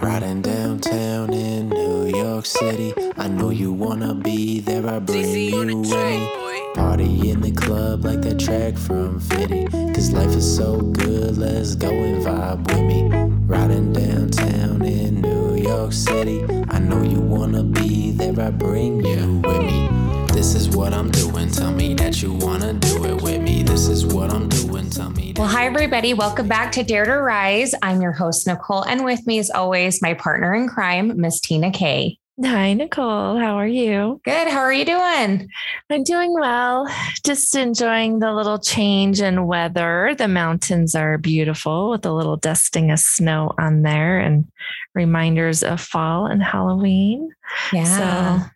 Riding downtown in New York City. I know you wanna be there. I bring you with me. Party in the club like that track from Fitty. Cause life is so good, let's go and vibe with me. Riding downtown in New York City. I know you wanna be there. I bring you with me. This is what I'm doing. Tell me that you wanna do it with me. This is what I'm doing. Tell me. Well, hi, everybody. Welcome back to Dare to Rise. I'm your host, Nicole, and with me, as always, my partner in crime, Miss Tina Kay. Hi, Nicole. How are you? Good. How are you doing? I'm doing well. Just enjoying the little change in weather. The mountains are beautiful with a little dusting of snow on there and reminders of fall and Halloween. Yeah. So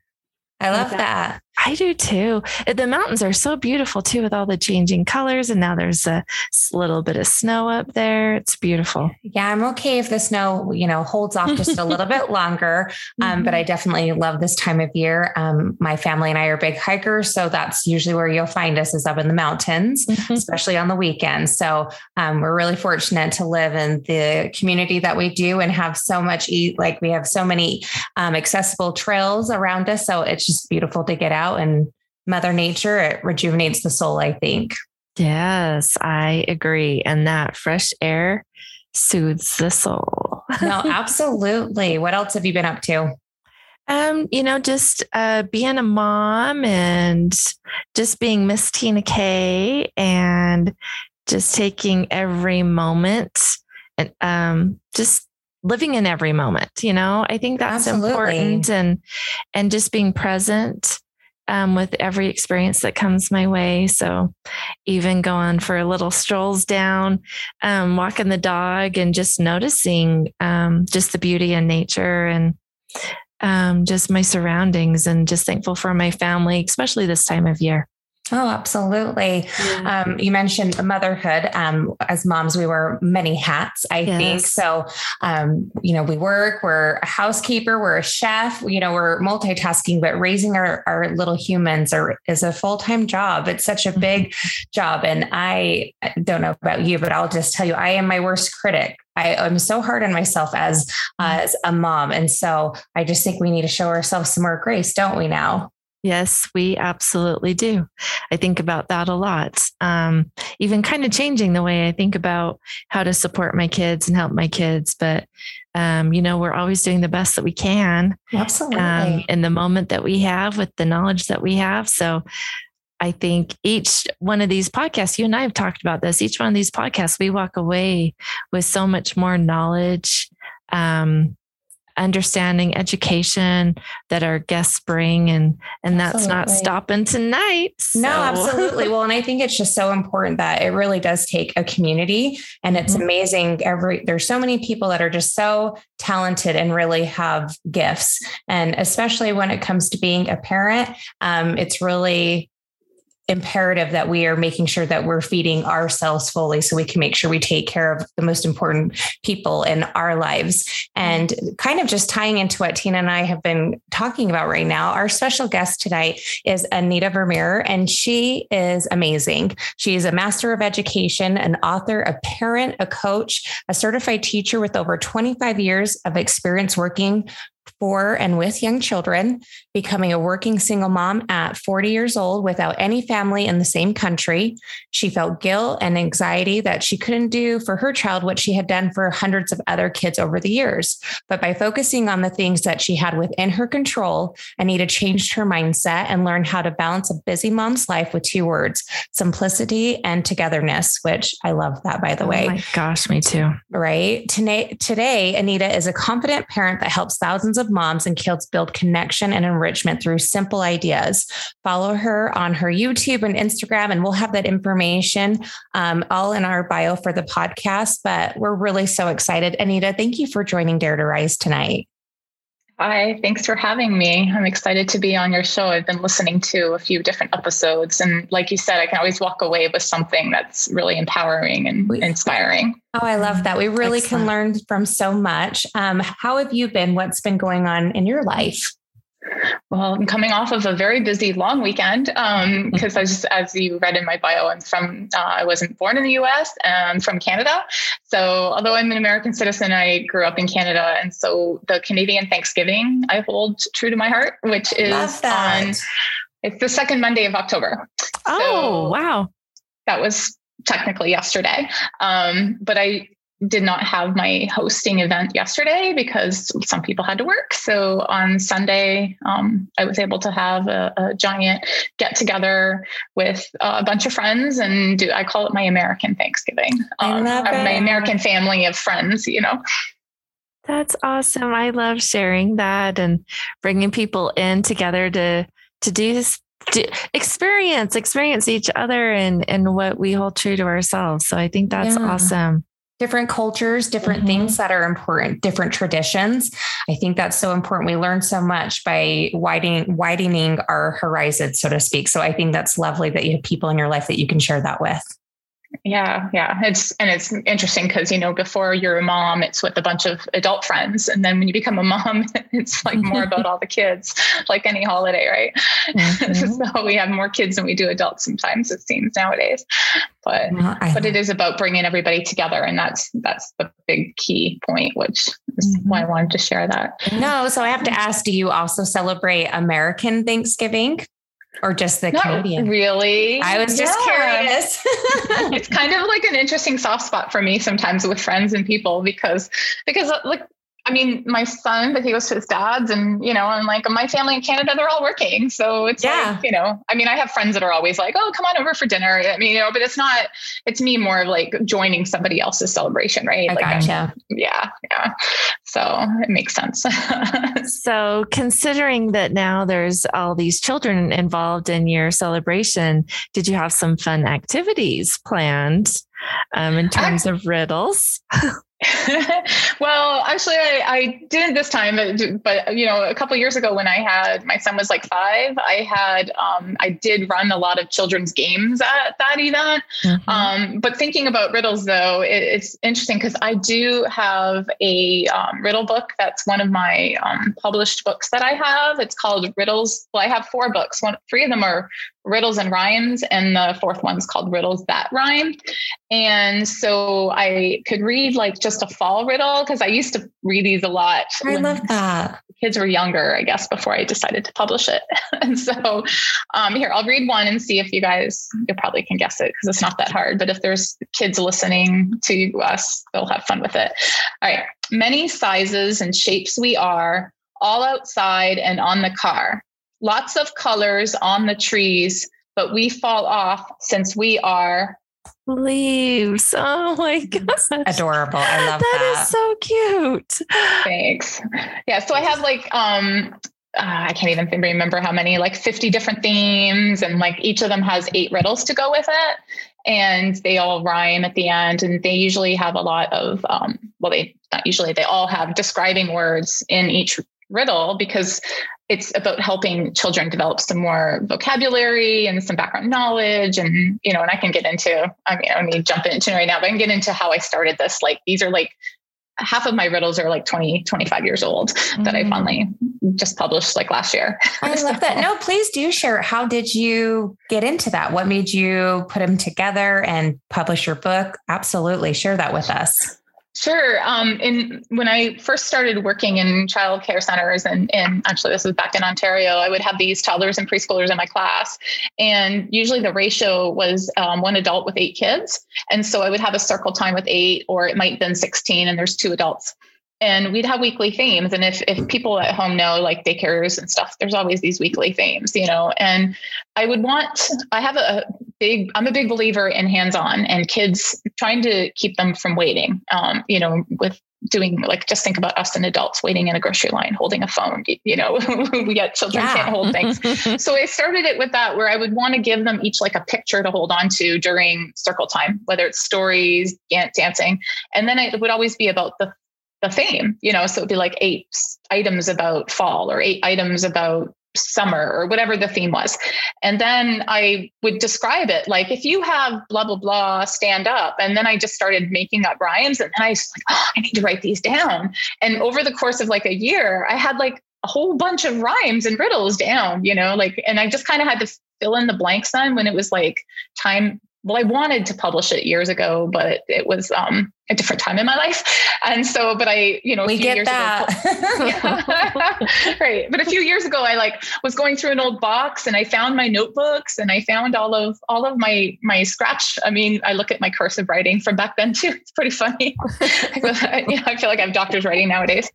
I love that- that. I do too. Uh, The mountains are so beautiful too with all the changing colors. And now there's a little bit of snow up there. It's beautiful. Yeah, I'm okay if the snow, you know, holds off just a little bit longer. Um, but I definitely love this time of year. Um, my family and I are big hikers, so that's usually where you'll find us is up in the mountains. Mhm. especially on the weekends. So um, we're really fortunate to live in the community that we do and have so much, e- like we have so many um, accessible trails around us. So it's just beautiful to get out and Mother Nature, it rejuvenates the soul, I think. Yes, I agree. And that fresh air soothes the soul. No, absolutely. What else have you been up to? Um, you know, just uh, being a mom and just being Miss Tina K and just taking every moment and um, just living in every moment. You know, I think that's Absolutely. important and and just being present um, with every experience that comes my way. So, even going for little strolls down, um, walking the dog, and just noticing um, just the beauty in nature and um, just my surroundings, and just thankful for my family, especially this time of year. Oh, absolutely. Um, you mentioned motherhood. Um, as moms, we wear many hats, I think. So, um, you know, we work, we're a housekeeper, we're a chef, you know, we're multitasking, but raising our, our little humans are, is a full time job. It's such a big job. And I don't know about you, but I'll just tell you, I am my worst critic. I am so hard on myself as, as a mom. And so I just think we need to show ourselves some more grace, don't we now? Yes, we absolutely do. I think about that a lot. Um, even kind of changing the way I think about how to support my kids and help my kids. But, um, you know, we're always doing the best that we can Absolutely. um, in the moment that we have with the knowledge that we have. So I think each one of these podcasts, you and I have talked about this, each one of these podcasts, we walk away with so much more knowledge. Um, understanding education that our guests bring and and that's not stopping tonight No, absolutely. Well, and I think it's just so important that it really does take a community and it's Mhm. amazing every there's so many people that are just so talented and really have gifts and especially when it comes to being a parent um, it's really imperative that we are making sure that we're feeding ourselves fully so we can make sure we take care of the most important people in our lives and kind of just tying into what tina and i have been talking about right now our special guest tonight is Anita Vermeer, and she is amazing. She is a master of education, an author, a parent, a coach, a certified teacher with over 25 years of experience working for and with young children, becoming a working single mom at 40 years old without any family in the same country. She felt guilt and anxiety that she couldn't do for her child what she had done for hundreds of other kids over the years. But by focusing on the things that she had within her control, Anita changed her mindset and learned how to balance a busy mom's life with two words simplicity and togetherness, which I love that, by the oh way my gosh me too right? Today, today, Anita is a confident parent that helps thousands of moms and kids build connection and enrichment through simple ideas. Follow her on her YouTube and Instagram, and we'll have that information um, all in our bio for the podcast. But we're really so excited. Anita, thank you for joining Dare to Rise tonight. Hi, thanks for having me. I'm excited to be on your show. I've been listening to a few different episodes. And like you said, I can always walk away with something that's really empowering and inspiring. Oh, I love that. We really Excellent. can learn from so much. Um, how have you been? What's been going on in your life? Well, I'm coming off of a very busy long weekend because um, I just, as you read in my bio, I'm from, uh, I wasn't born in the US and from Canada. So, although I'm an American citizen, I grew up in Canada. And so the Canadian Thanksgiving I hold true to my heart, which is on, it's the second Monday of October. Oh, so wow. That was technically yesterday. Um, but I did not have my hosting event yesterday because some people had to work. So on Sunday, um, I was able to have a, a giant get together with uh, a bunch of friends and do, I call it my American Thanksgiving. Um, I love it. My American family of friends, you know. That's awesome. I love sharing that and bringing people in together to to do this experience experience each other and and what we hold true to ourselves. So I think that's yeah. awesome different cultures, different mm-hmm. things that are important, different traditions. I think that's so important. We learn so much by widening widening our horizon, so to speak. So I think that's lovely that you have people in your life that you can share that with. Yeah, yeah. It's and it's interesting because you know before you're a mom, it's with a bunch of adult friends, and then when you become a mom, it's like more about all the kids, like any holiday, right? Mm-hmm. so we have more kids than we do adults sometimes. It seems nowadays, but well, but it is about bringing everybody together, and that's that's the big key point, which is mm-hmm. why I wanted to share that. No, so I have to ask: Do you also celebrate American Thanksgiving? Or just the Not Canadian? Really? I was just yeah. curious. it's kind of like an interesting soft spot for me sometimes with friends and people because because like I mean, my son, but he goes to his dad's, and you know, and like my family in Canada, they're all working. So it's yeah. like, you know, I mean, I have friends that are always like, "Oh, come on over for dinner." I mean, you know, but it's not. It's me more of like joining somebody else's celebration, right? I like, gotcha. yeah, yeah. So it makes sense. so considering that now there's all these children involved in your celebration, did you have some fun activities planned um, in terms I, of riddles? well, actually, I, I, didn't this time, but, but, you know, a couple years ago when I had my son was like five, I had um, I did run a lot of children's games at that event. Mm-hmm. Um, but thinking about riddles, though, it, it's interesting because I do have a um, riddle book. That's one of my um, published books that I have. It's called Riddles. Well, I have four books. One, three of them are riddles and rhymes and the fourth one's called riddles that rhyme and so i could read like just a fall riddle? Because i used to read these a lot i love that. kids were younger i guess before i decided to publish it. And so um, here i'll read one and see if you guys you probably can guess it because it's not that hard but if there's kids listening to us they'll have fun with it. All right many sizes and shapes we are all outside and on the car. Lots of colors on the trees, but we fall off since we are leaves. Oh my god. Adorable. I love that. That is so cute. Thanks. Yeah. So I have like um uh, I can't even remember how many, like 50 different themes, and like each of them has eight riddles to go with it. And they all rhyme at the end. And they usually have a lot of, um, well, they not usually, they all have describing words in each riddle because it's about helping children develop some more vocabulary and some background knowledge and you know and i can get into i mean i to jump into right now but i can get into how i started this. Like these are like half of my riddles are like 20 25 years old mm-hmm. that i mm. finally just published like last year. I love that. No please do share how did you get into that? What made you put them together and publish your book? Absolutely. Share that with us Sure. Um, in when I first started working in child care centers, and, and actually this was back in Ontario, I would have these toddlers and preschoolers in my class, and usually the ratio was um, one adult with eight kids, and so I would have a circle time with eight, or it might have been sixteen, and there's two adults and we'd have weekly themes. And if, if people at home know like daycares and stuff there's always these weekly themes you know? And i would want i have a big i'm a big believer in hands-on and kids trying to keep them from waiting um, you know with doing like just think about us and adults waiting in a grocery line holding a phone you know we get children yeah. can't hold things. So i started it with that where i would want to give them each like a picture to hold on to during circle time whether it's stories dancing. And then it would always be about the the theme, you know, so it'd be like eight items about fall or eight items about summer or whatever the theme was. And then I would describe it like if you have blah blah blah stand up and then I just started making up rhymes and then I was like oh, I need to write these down. And over the course of like a year I had like a whole bunch of rhymes and riddles down, you know, like, and I just kind of had to fill in the blanks then when it was like time well, I wanted to publish it years ago, but it was um, a different time in my life. And so, but I, you know, we get that. Ago, right. But a few years ago, I like was going through an old box and I found my notebooks and I found all of, all of my, my scratch. I mean, I look at my cursive writing from back then too. It's pretty funny. you know, I feel like I have doctor's writing nowadays.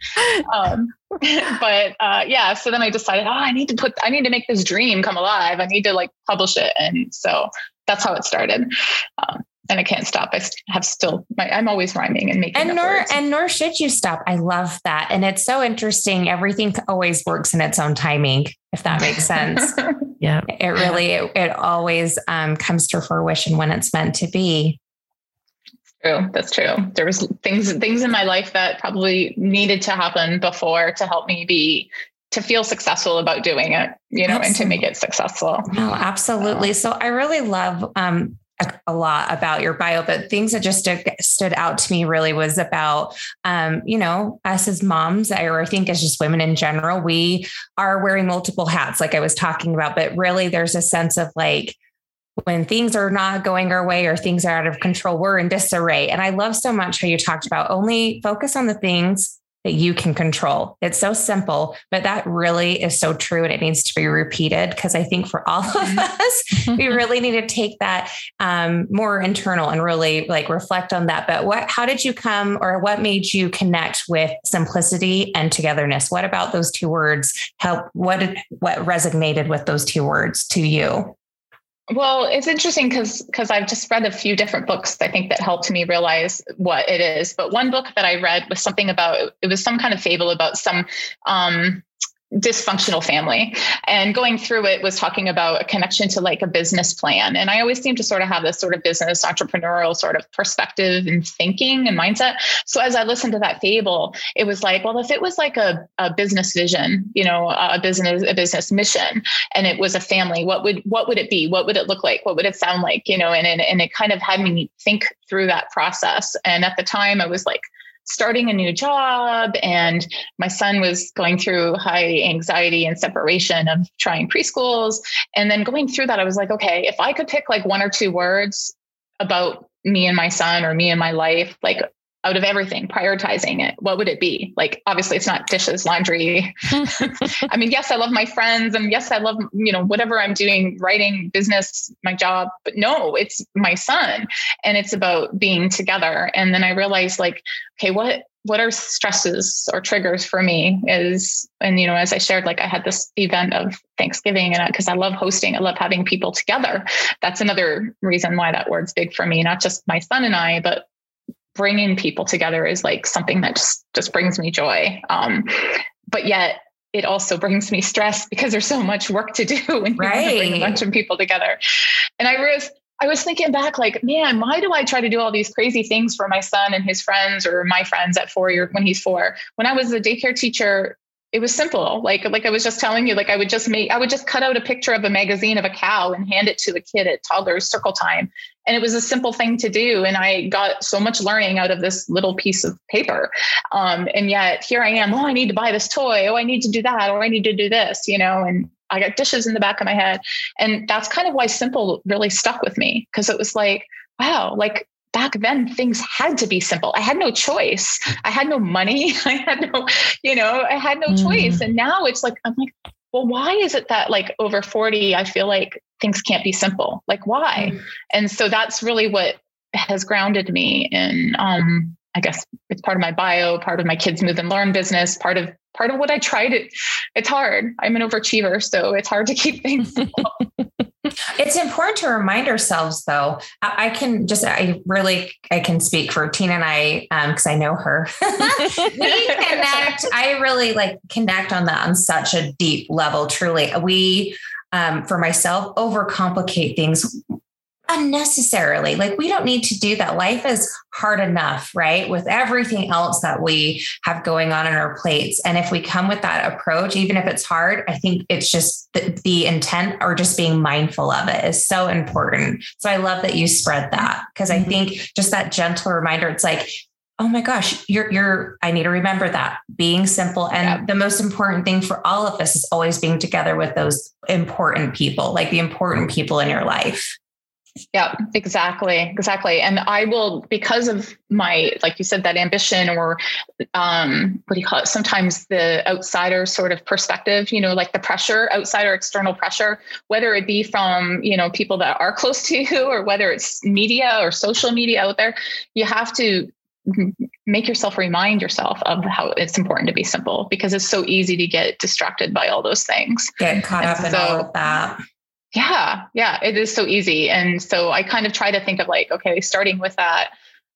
Um, but uh, yeah, so then I decided, oh, I need to put, I need to make this dream come alive. I need to like publish it. And so that's how it started. Um, and I can't stop. I have still, my, I'm always rhyming and making. And nor, words. and nor should you stop. I love that. And it's so interesting. Everything always works in its own timing, if that makes sense. yeah. It really, it, it always um, comes to fruition when it's meant to be. True. That's true. There was things, things in my life that probably needed to happen before to help me be to feel successful about doing it, you know, absolutely. and to make it successful. No, absolutely. So I really love um, a, a, lot about your bio, but things that just stood, stood out to me really was about, um, you know, us as moms, or I think as just women in general, we are wearing multiple hats, like I was talking about, but really there's a sense of like, when things are not going our way or things are out of control, we're in disarray. And I love so much how you talked about only focus on the things that you can control. It's so simple, but that really is so true and it needs to be repeated because I think for all of mm-hmm. us, we really need to take that um, more internal and really like reflect on that. But what, how did you come or what made you connect with simplicity and togetherness? What about those two words help? What, what resonated with those two words to you? Well, it's interesting because because I've just read a few different books I think that helped me realize what it is. But one book that I read was something about it was some kind of fable about some um, dysfunctional family. And going through it was talking about a connection to like a business plan. And i always seem to sort of have this sort of business entrepreneurial sort of perspective and thinking and mindset. So as i listened to that fable it was like well if it was like a, a business vision you know a business a business mission and it was a family what would what would it be? What would it look like? What would it sound like? You know and and, and it kind of had me think through that process. And at the time i was like starting a new job and my son was going through high anxiety and separation of trying preschools. And then going through that i was like okay if i could pick like one or two words about me and my son or me and my life like out of everything, prioritizing it, what would it be? Like, obviously, it's not dishes, laundry. I mean, yes, I love my friends, and yes, I love you know whatever I'm doing, writing, business, my job. But no, it's my son, and it's about being together. And then I realized, like, okay, what what are stresses or triggers for me is and you know as i shared like i had this event of thanksgiving and because I, I love hosting i love having people together that's another reason why that word's big for me not just my son and i but bringing people together is like something that just just brings me joy. Um, but yet it also brings me stress because there's so much work to do when right. you bring a bunch of people together. And i was i was thinking back like man why do i try to do all these crazy things for my son and his friends or my friends at four year when he's four? When i was a daycare teacher it was simple. Like like i was just telling you like i would just make i would just cut out a picture of a magazine of a cow and hand it to a kid at toddler's circle time. And it was a simple thing to do. And i got so much learning out of this little piece of paper. Um, and yet here i am oh i need to buy this toy. Oh i need to do that. Or i need to do this you know and i got dishes in the back of my head. And that's kind of why simple really stuck with me. Because it was like wow like back then things had to be simple i had no choice i had no money i had no you know i had no mm. choice and now it's like i'm like well why is it that like over 40 i feel like things can't be simple. Like why? Mm. And so that's really what has grounded me in um I guess it's part of my bio, part of my kids move and learn business, part of part of what I try to it's hard. I'm an overachiever, so it's hard to keep things It's important to remind ourselves though. I, can just I really I can speak for Tina and I because um, I know her. we connect. I really like connect on that on such a deep level. Truly. We um, for myself, overcomplicate things unnecessarily. Like we don't need to do that. Life is hard enough, right? With everything else that we have going on in our plates. And if we come with that approach, even if it's hard, I think it's just the, the intent or just being mindful of it is so important. So I love that you spread that because I mm-hmm. think just that gentle reminder, it's like, oh my gosh, you're you're I need to remember that. Being simple. And yeah. the most important thing for all of us is always being together with those important people, like the important people in your life. Yeah, exactly. Exactly. And I will, because of my, like you said, that ambition or um, what do you call it? Sometimes the outsider sort of perspective, you know, like the pressure, outsider external pressure, whether it be from, you know, people that are close to you or whether it's media or social media out there, you have to make yourself remind yourself of how it's important to be simple because it's so easy to get distracted by all those things. Get caught and up so, in all of that yeah yeah it is so easy. And so i kind of try to think of like okay starting with that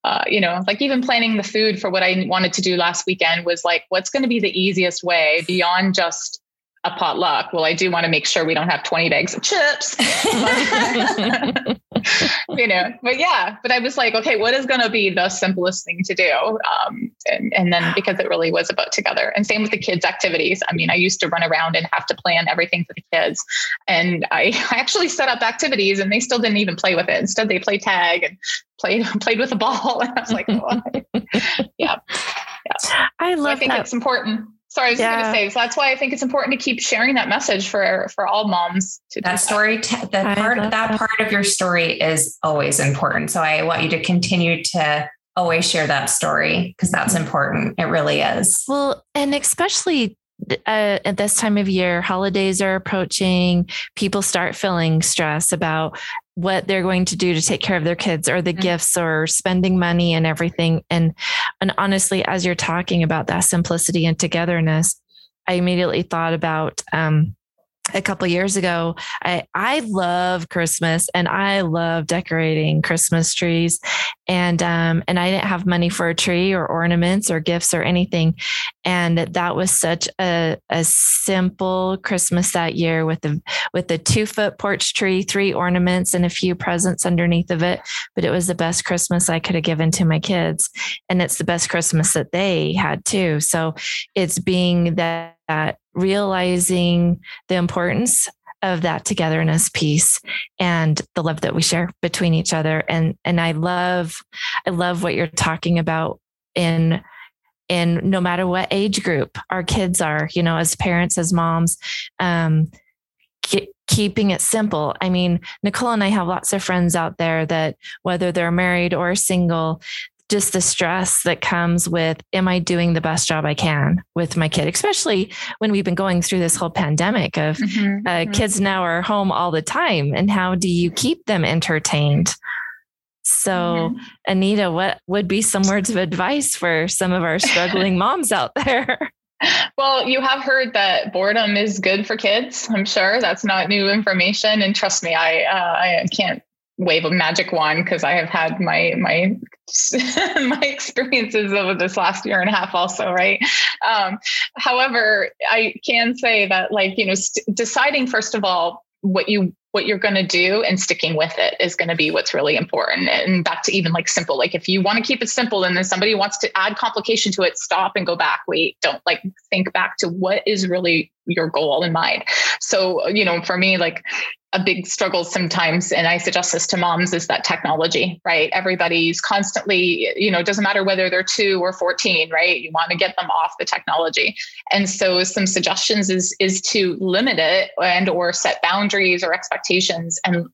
uh, you know like even planning the food for what i wanted to do last weekend was like what's going to be the easiest way beyond just a potluck well i do want to make sure we don't have 20 bags of chips you know, but yeah, but I was like, okay, what is going to be the simplest thing to do? Um, and, and then because it really was about together and same with the kids activities. I mean, I used to run around and have to plan everything for the kids. And I, I actually set up activities and they still didn't even play with it. Instead they play tag and played, played with a ball. And I was like, oh, yeah. Yeah. I love so I think that. it's important Sorry, I was yeah. going to say. So that's why I think it's important to keep sharing that message for for all moms. To that story, that, that part, that, that part of your story is always important. So I want you to continue to always share that story because that's important. It really is. Well, and especially uh, at this time of year, holidays are approaching. People start feeling stress about what they're going to do to take care of their kids or the mm-hmm. gifts or spending money and everything. And and honestly, as you're talking about that simplicity and togetherness, I immediately thought about um, a couple years ago i i love christmas and i love decorating christmas trees. And um and i didn't have money for a tree or ornaments or gifts or anything. And that was such a a simple christmas that year with the with the two foot porch tree three ornaments and a few presents underneath of it. But it was the best christmas i could have given to my kids. And it's the best christmas that they had too. So it's being that that realizing the importance of that togetherness piece and the love that we share between each other and and I love I love what you're talking about in in no matter what age group our kids are you know as parents as moms um keeping it simple. I mean, Nicole and I have lots of friends out there that, whether they're married or single, just the stress that comes with am I doing the best job I can with my kid, especially when we've been going through this whole pandemic of mm-hmm, uh, mm-hmm. kids now are home all the time. And how do you keep them entertained? So, mm-hmm. Anita, what would be some words of advice for some of our struggling moms out there? Well, you have heard that boredom is good for kids. I'm sure that's not new information, and trust me, I uh, I can't wave a magic wand because I have had my my my experiences over this last year and a half also right? Um, however i can say that like you know st- deciding first of all what you what you're going to do and sticking with it is going to be what's really important. And back to even like simple like if you want to keep it simple and then somebody wants to add complication to it stop and go back. Wait don't like think back to what is really your goal in mind. So you know for me like a big struggle sometimes and i suggest this to moms is that technology right? Everybody's constantly you know doesn't matter whether they're 2 or 14 right? You want to get them off the technology. And so some suggestions is is to limit it and or set boundaries or expectations and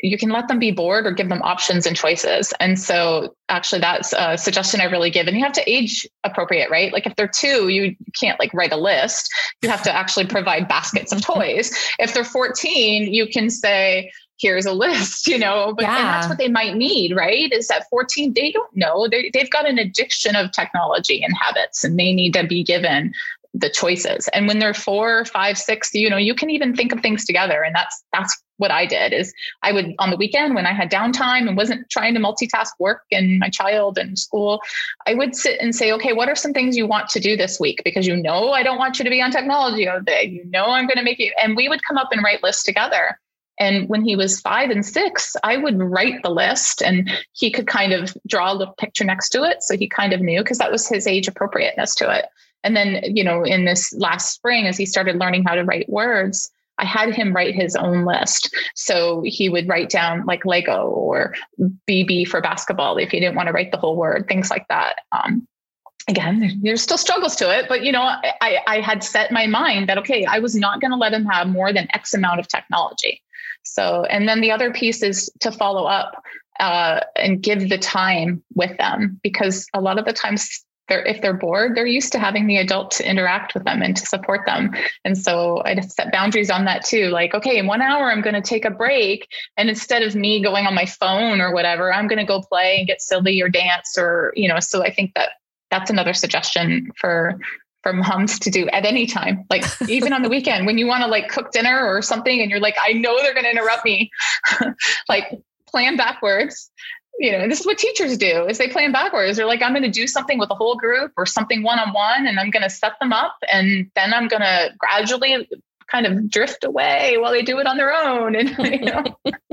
you can let them be bored or give them options and choices. And so actually that's a suggestion I really give. And you have to age appropriate, right? Like if they're two, you can't like write a list. You have to actually provide baskets of toys. If they're 14, you can say, here's a list, you know, but yeah. that's what they might need, right? Is that 14, they don't know. They, they've got an addiction of technology and habits and they need to be given the choices. And when they're four, five, six, you know, you can even think of things together. And that's that's what I did is I would on the weekend when I had downtime and wasn't trying to multitask work and my child and school, I would sit and say, okay, what are some things you want to do this week? Because you know I don't want you to be on technology all day. You know I'm going to make you and we would come up and write lists together. And when he was five and six, I would write the list and he could kind of draw a little picture next to it. So he kind of knew because that was his age appropriateness to it. And then, you know, in this last spring, as he started learning how to write words, I had him write his own list. So he would write down like Lego or BB for basketball if he didn't want to write the whole word, things like that. Um, again, there's still struggles to it, but you know, I, I had set my mind that okay, I was not going to let him have more than X amount of technology. So, and then the other piece is to follow up uh, and give the time with them because a lot of the times they're if they're bored, they're used to having the adult to interact with them and to support them. And so I set boundaries on that too. Like, okay, in one hour I'm going to take a break, and instead of me going on my phone or whatever, I'm going to go play and get silly or dance or you know. So I think that that's another suggestion for for moms to do at any time like even on the weekend when you want to like cook dinner or something and you're like i know they're going to interrupt me like plan backwards you know this is what teachers do. Is they plan backwards they're like i'm going to do something with a whole group or something one-on-one and i'm going to set them up and then i'm going to gradually kind of drift away while they do it on their own and you know.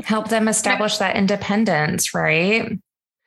Help them establish that independence right?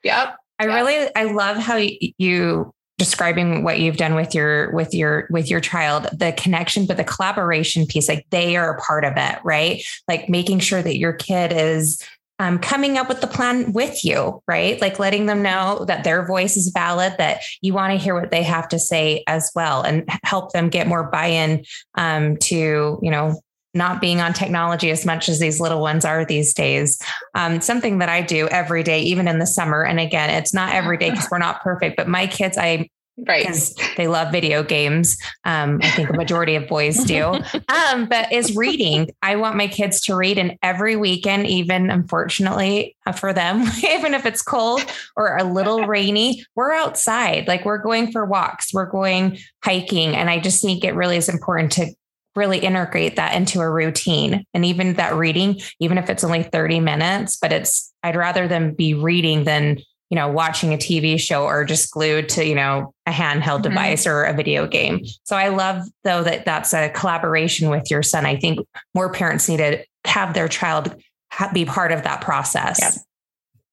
Yep. I yep. really I love how you describing what you've done with your with your with your child the connection but the collaboration piece like they are a part of it right? Like making sure that your kid is um, coming up with the plan with you right like letting them know that their voice is valid that you want to hear what they have to say as well and help them get more buy-in um, to you know not being on technology as much as these little ones are these days. Um, something that I do every day, even in the summer. And again, it's not every day because we're not perfect, but my kids, I right. Because they love video games. Um, i think a majority of boys do. Um, but is reading i want my kids to read and every weekend even unfortunately uh, for them even if it's cold or a little rainy we're outside. Like we're going for walks we're going hiking and i just think it really is important to really integrate that into a routine. And even that reading, even if it's only 30 minutes, but it's, I'd rather them be reading than, you know, watching a TV show or just glued to, you know, a handheld mm-hmm. device or a video game. So I love though that that's a collaboration with your son. I think more parents need to have their child be part of that process. Yep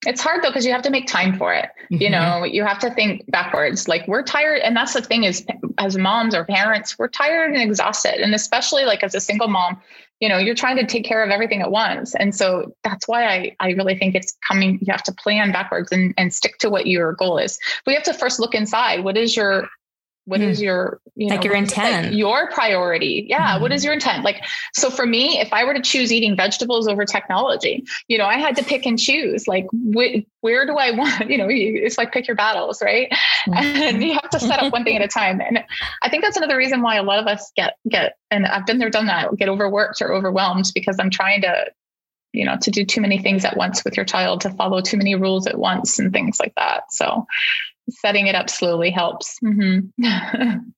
it's hard though because you have to make time for it mm-hmm. you know you have to think backwards like we're tired and that's the thing is as moms or parents we're tired and exhausted and especially like as a single mom you know you're trying to take care of everything at once. And so that's why i i really think it's coming you have to plan backwards and, and stick to what your goal is. You have to first look inside. What is your what mm. is your you know, like your intent like your priority yeah mm. what is mm-hmm. your intent like so for me if i were to choose eating vegetables over technology you know i had to pick and choose like wh- where do i want you know it's like pick your battles right mm. and you have to set up one thing at a time and i think that's another reason why a lot of us get get and i've been there done that get overworked or overwhelmed because i'm trying to you know to do too many things at once with your child to follow too many rules at once and things like that so setting it up slowly helps. Mm-hmm.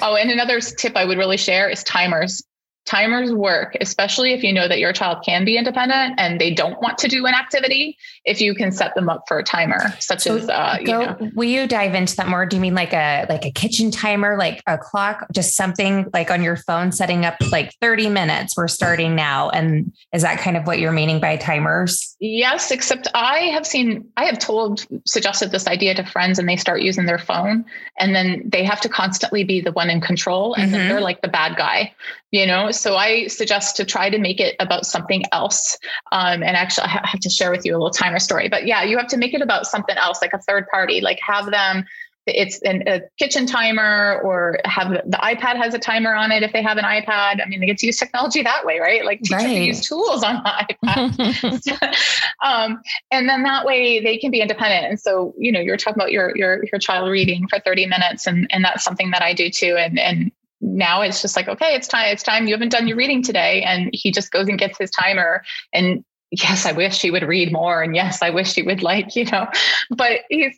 oh, and another tip I would really share is timers timers work, especially if you know that your child can be independent and they don't want to do an activity. If you can set them up for a timer, such so as, uh, go, you know. will you dive into that more? Do you mean like a like a kitchen timer, like a clock, just something like on your phone, setting up like thirty minutes? We're starting now, and is that kind of what you're meaning by timers? Yes, except I have seen, I have told, suggested this idea to friends, and they start using their phone, and then they have to constantly be the one in control, and mm-hmm. then they're like the bad guy you know so i suggest to try to make it about something else um, and actually i have to share with you a little timer story but yeah you have to make it about something else like a third party like have them it's an, a kitchen timer or have the iPad has a timer on it if they have an iPad. I mean, they get to use technology that way, right? Like teachers right. use tools on the iPad. um, and then that way they can be independent. And so, you know, you're talking about your your your child reading for 30 minutes and and that's something that I do too. And and now it's just like, okay, it's time, it's time. You haven't done your reading today. And he just goes and gets his timer. And yes, I wish he would read more. And yes, I wish he would like, you know, but he's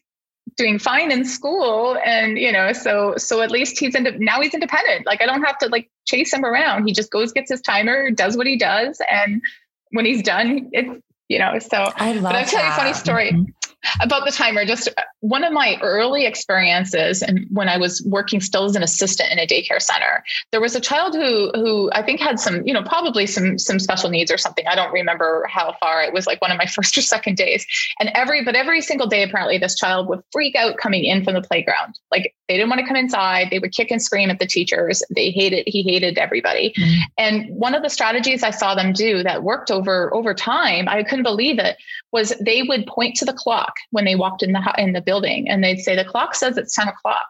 doing fine in school. And, you know, so, so at least he's into, now he's independent. Like I don't have to like chase him around. He just goes, gets his timer, does what he does. And when he's done, it's, you know, so I love but I'll tell you a funny story. Mm-hmm. About the timer, just uh, one of my early experiences, and when I was working still as an assistant in a daycare center, there was a child who who I think had some, you know, probably some some special needs or something. I don't remember how far. It was like one of my first or second days, and every but every single day, apparently, this child would freak out coming in from the playground. Like they didn't want to come inside. They would kick and scream at the teachers. They hated. He hated everybody. Mm-hmm. And one of the strategies I saw them do that worked over over time, I couldn't believe it, was they would point to the clock when they walked in the in the building, and they'd say, "The clock says it's ten o'clock."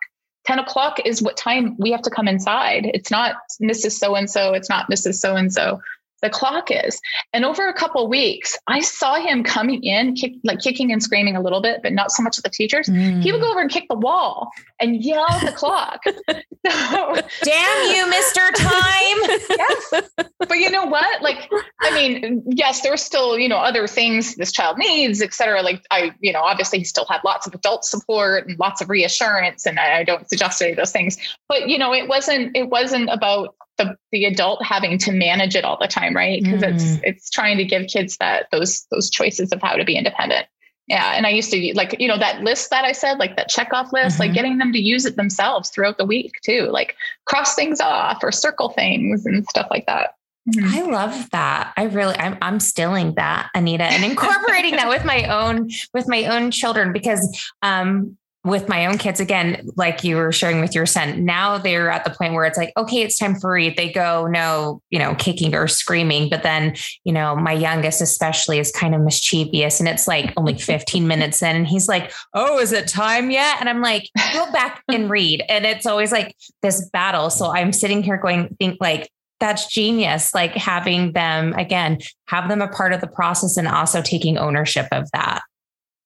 10 o'clock is what time we have to come inside. It's not Mrs. So and so. It's not Mrs. So and so the clock is. And over a couple weeks, I saw him coming in, kick, like kicking and screaming a little bit, but not so much at the teachers. Mm. He would go over and kick the wall and yell at the clock. So, Damn you, Mr. Time. yes. But you know what? Like, I mean, yes, there there's still, you know, other things this child needs, et cetera. Like I, you know, obviously he still had lots of adult support and lots of reassurance. And I, I don't suggest any of those things, but you know, it wasn't, it wasn't about the, the adult having to manage it all the time right because mm. it's it's trying to give kids that those those choices of how to be independent yeah and i used to like you know that list that i said like that check off list mm-hmm. like getting them to use it themselves throughout the week too like cross things off or circle things and stuff like that Mm-hmm. I love that. I really, I'm, I'm stealing that, Anita, and incorporating that with my own, with my own children, because, um, with my own kids again like you were sharing with your son now they're at the point where it's like okay it's time for read they go no you know kicking or screaming. But then you know my youngest especially is kind of mischievous and it's like only 15 minutes in and he's like oh is it time yet? And i'm like go back and read. And it's always like this battle. So i'm sitting here going think like that's genius like having them again have them a part of the process and also taking ownership of that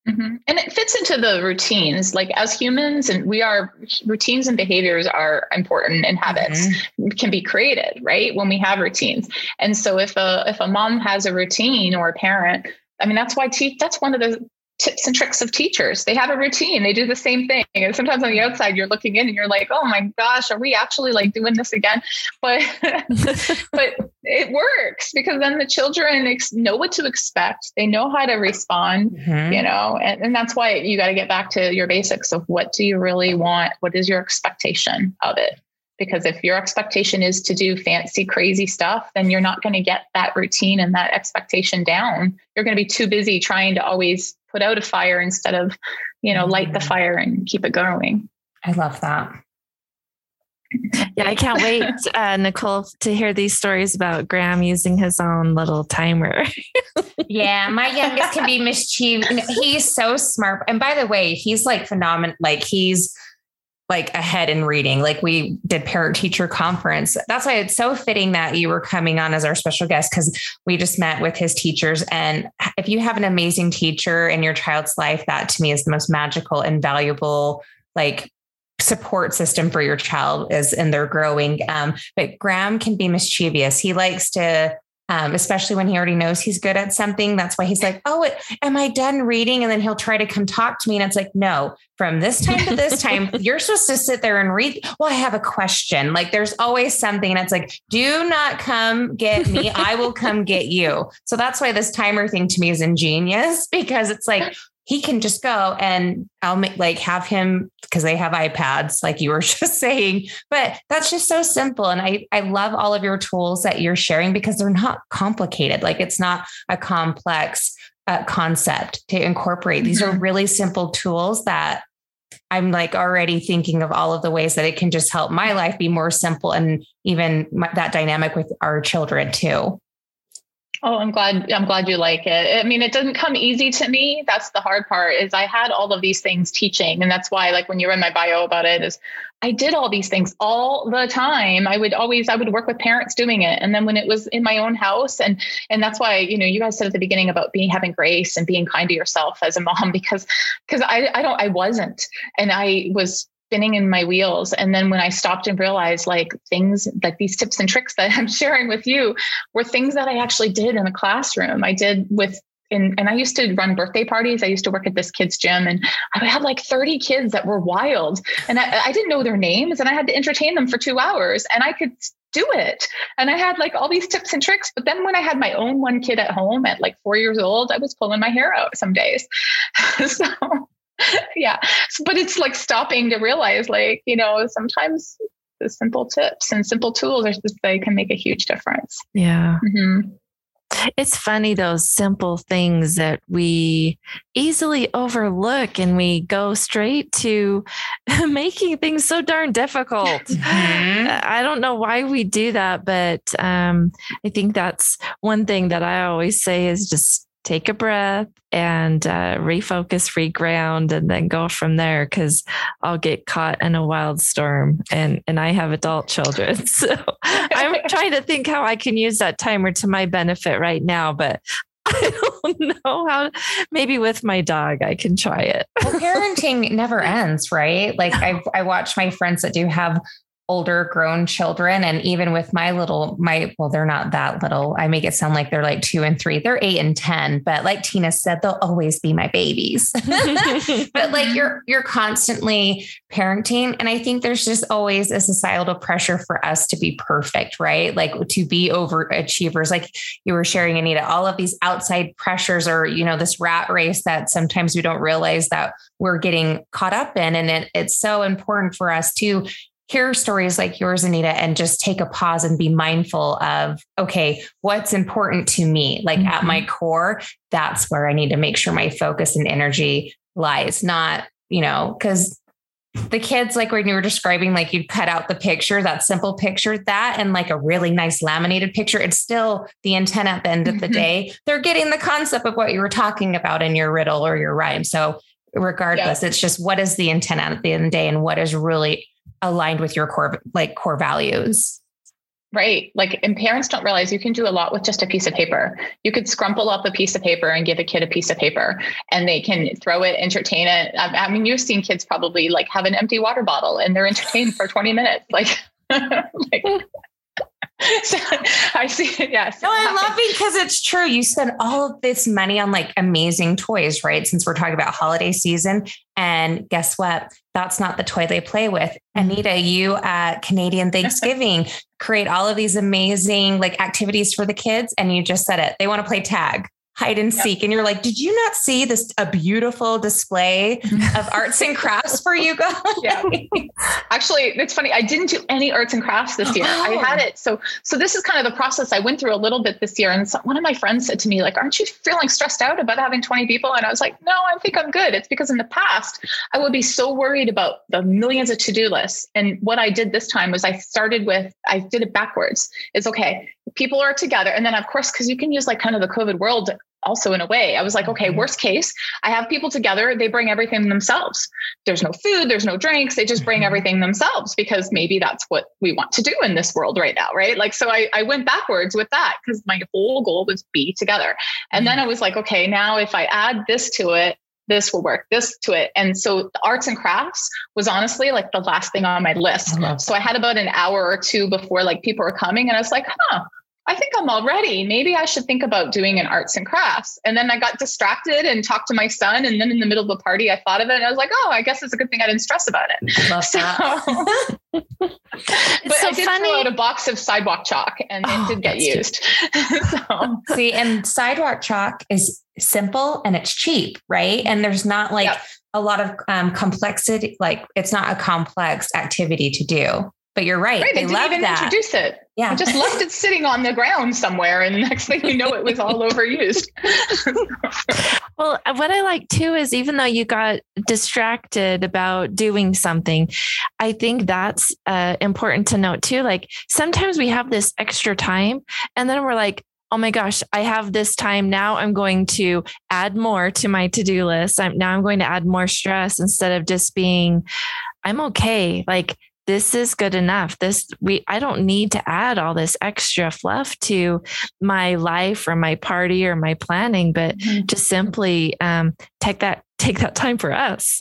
Mm-hmm. And it fits into the routines. Like as humans, and we are routines and behaviors are important, and habits mm-hmm. can be created right when we have routines. And so if a if a mom has a routine or a parent, I mean that's why te- that's one of the tips and tricks of teachers. They have a routine. They do the same thing. And sometimes on the outside, you're looking in and you're like, oh my gosh, are we actually like doing this again? But but it works because then the children ex- know what to expect. They know how to respond, mm-hmm. you know, and, and that's why you got to get back to your basics of what do you really want? What is your expectation of it? because if your expectation is to do fancy crazy stuff then you're not going to get that routine and that expectation down you're going to be too busy trying to always put out a fire instead of you know light the mm. fire and keep it going i love that yeah, I can't wait, uh, Nicole, to hear these stories about Graham using his own little timer. yeah, my youngest can be mischievous. He's so smart. And by the way, he's like phenomenal. Like he's like ahead in reading. Like we did parent teacher conference. That's why it's so fitting that you were coming on as our special guest because we just met with his teachers. And if you have an amazing teacher in your child's life, that to me is the most magical and valuable like support system for your child is in their growing. Um, but Graham can be mischievous. He likes to um, especially when he already knows he's good at something. That's why he's like, Oh, am I done reading? And then he'll try to come talk to me. And it's like, No, from this time to this time, you're supposed to sit there and read. Well, I have a question. Like, there's always something. And it's like, Do not come get me. I will come get you. So that's why this timer thing to me is ingenious because it's like, he can just go and I'll make like have him because they have iPads, like you were just saying. But that's just so simple. And I, I love all of your tools that you're sharing because they're not complicated. Like it's not a complex uh, concept to incorporate. These mm-hmm. are really simple tools that I'm like already thinking of all of the ways that it can just help my life be more simple and even my, that dynamic with our children too. Oh, I'm glad. I'm glad you like it. I mean, it doesn't come easy to me. That's the hard part. Is I had all of these things teaching, and that's why, like, when you read my bio about it, is I did all these things all the time. I would always, I would work with parents doing it, and then when it was in my own house, and and that's why, you know, you guys said at the beginning about being having grace and being kind to yourself as a mom, because because I I don't I wasn't, and I was spinning in my wheels. And then when I stopped and realized like things like these tips and tricks that I'm sharing with you were things that I actually did in a classroom. I did with and, and I used to run birthday parties. I used to work at this kid's gym and I had like 30 kids that were wild and I, I didn't know their names and I had to entertain them for two hours. And I could do it. And I had like all these tips and tricks. But then when I had my own one kid at home at like four years old, I was pulling my hair out some days. so yeah. But it's like stopping to realize like, you know, sometimes the simple tips and simple tools are just, they can make a huge difference. Yeah. Mm-hmm. It's funny those simple things that we easily overlook and we go straight to making things so darn difficult. Mm-hmm. I don't know why we do that, but um, I think that's one thing that I always say is just take a breath and uh, refocus, reground, and then go from there. Because I'll get caught in a wild storm, and and I have adult children, so I'm trying to think how I can use that timer to my benefit right now. But I don't know how. Maybe with my dog, I can try it. well, parenting never ends, right? Like I, I watch my friends that do have older grown children. And even with my little my well they're not that little. I make it sound like they're like two and three. They're eight and ten. But like tina said they'll always be my babies. But like you're you're constantly parenting. And i think there's just always a societal pressure for us to be perfect right? Like to be overachievers. Like you were sharing anita all of these outside pressures or you know this rat race that sometimes we don't realize that we're getting caught up in. And it, it's so important for us to hear stories like yours, Anita, and just take a pause and be mindful of, okay, what's important to me? Like mm-hmm. at my mm-hmm. core, that's where I need to make sure my focus and energy lies, not, you know, because the kids, like when you were describing, like you'd cut out the picture, that simple picture, that and like a really nice laminated picture, it's still the intent at the end of the mm-hmm. day. They're getting the concept of what you were talking about in your riddle or your rhyme. So, regardless, yeah. it's just what is the intent at the end of the day and what is really aligned with your core like core values Right. Like, and parents don't realize you can do a lot with just a piece of paper. You could scrumple up a piece of paper and give a kid a piece of paper and they can throw it, entertain it. I, mean, you've seen kids probably like have an empty water bottle and they're entertained for 20 minutes. Like, like so I see it. Yes. No, I love it because it's true. You spend all of this money on like amazing toys, right? Since we're talking about holiday season. And guess what? That's not the toy they play with. Mm-hmm. Anita, you at Canadian Thanksgiving create all of these amazing like activities for the kids. And you just said it. They want to play tag hide and seek. Yep. And you're like, did you not see this a beautiful display of arts and crafts for you guys? Yeah. Actually, it's funny. I didn't do any arts and crafts this year. Oh. I had it. So so this is kind of the process I went through a little bit this year. And so one of my friends said to me, like, aren't you feeling stressed out about having 20 people? And I was like, no, I think I'm good. It's because in the past, I would be so worried about the millions of to-do lists. And what I did this time was I started with, I did it backwards. It's okay. People are together. And then of course, because you can use like kind of the COVID world also in a way i was like okay mm-hmm. worst case i have people together they bring everything themselves there's no food there's no drinks they just bring mm-hmm. everything themselves because maybe that's what we want to do in this world right now right like so i, I went backwards with that because my whole goal was be together and then mm-hmm. i was like okay now if i add this to it this will work, this to it. And so the arts and crafts was honestly like the last thing on my list. I so I had about an hour or two before like people were coming and I was like, huh, I think I'm all ready. Maybe I should think about doing an arts and crafts. And then I got distracted and talked to my son. And then in the middle of the party, I thought of it and I was like, oh, I guess it's a good thing I didn't stress about it. Love so, that. but so I did funny. throw out a box of sidewalk chalk and oh, it did get used. so. See, and sidewalk chalk is simple and it's cheap, right? And there's not like yep. a lot of um, complexity, like it's not a complex activity to do. But you're right. Right. They, they didn't even that. introduce it. Yeah. I just left it sitting on the ground somewhere. And the next thing you know, it was all overused. well, uh, what I like too is even though you got distracted about doing something, I think that's uh, important to note too. Like sometimes we have this extra time and then we're like, oh my gosh, I have this time. Now I'm going to add more to my to do list. I'm, now I'm going to add more stress instead of just being, I'm okay. Like, this is good enough this we i don't need to add all this extra fluff to my life or my party or my planning but mm-hmm. just simply um, take that take that time for us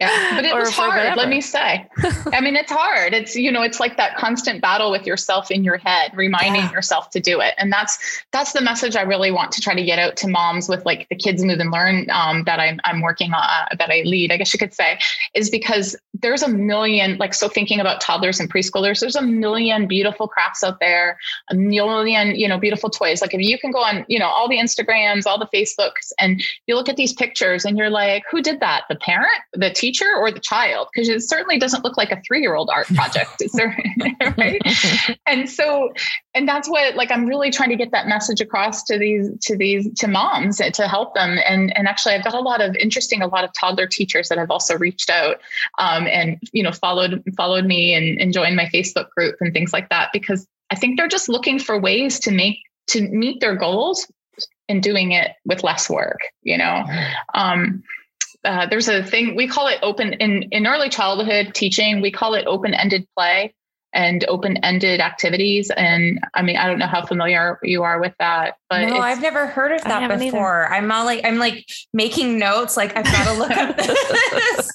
Yeah, but it was hard, let me say. I mean, it's hard. It's, you know, it's like that constant battle with yourself in your head, reminding yeah. yourself to do it. And that's, that's the message I really want to try to get out to moms with like the kids move and learn um, that I'm, I'm working on, uh, that I lead, I guess you could say, is because there's a million, like, so thinking about toddlers and preschoolers, there's a million beautiful crafts out there, a million, you know, beautiful toys. Like, if you can go on, you know, all the Instagrams, all the Facebooks, and you look at these pictures and you're like, who did that? The parent, the teacher, or the child? Because it certainly doesn't look like a three year old art project. Is there, right? and so, and that's what, like, I'm really trying to get that message across to these, to these, to moms to help them. And, and actually, I've got a lot of interesting, a lot of toddler teachers that have also reached out um, and you know followed followed me and, and joined my Facebook group and things like that because I think they're just looking for ways to make to meet their goals and doing it with less work. You know. Um, uh, there's a thing we call it open in in early childhood teaching we call it open-ended play and open-ended activities. And i mean i don't know how familiar you are with that but no i've never heard of that before either. i'm all like i'm like making notes like i've got to look up this.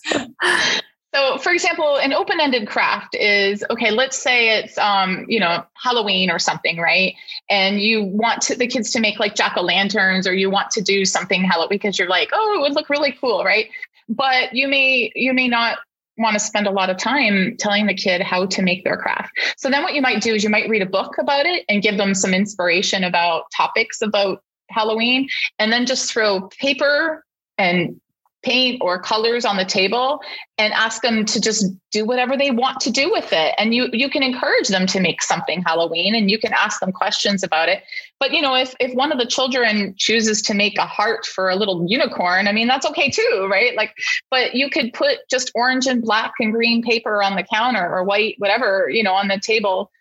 So for example an open-ended craft is okay let's say it's um you know halloween or something right? And you want to, the kids to make like jack-o'-lanterns or you want to do something halloween because you're like oh it would look really cool right? But you may you may not want to spend a lot of time telling the kid how to make their craft. So then what you might do is you might read a book about it and give them some inspiration about topics about Halloween and then just throw paper and paint or colors on the table and ask them to just do whatever they want to do with it. And you you can encourage them to make something halloween and you can ask them questions about it. But you know if if one of the children chooses to make a heart for a little unicorn i mean that's okay too right? Like but you could put just orange and black and green paper on the counter or white whatever you know on the table.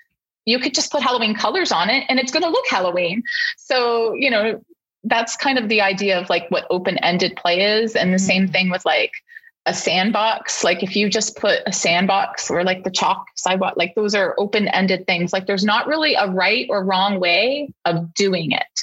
You could just put Halloween colors on it and it's going to look Halloween. So, you know, that's kind of the idea of like what open-ended play is and the mm-hmm. same thing with like a sandbox. Like if you just put a sandbox or like the chalk sidewalk like those are open-ended things. Like there's not really a right or wrong way of doing it.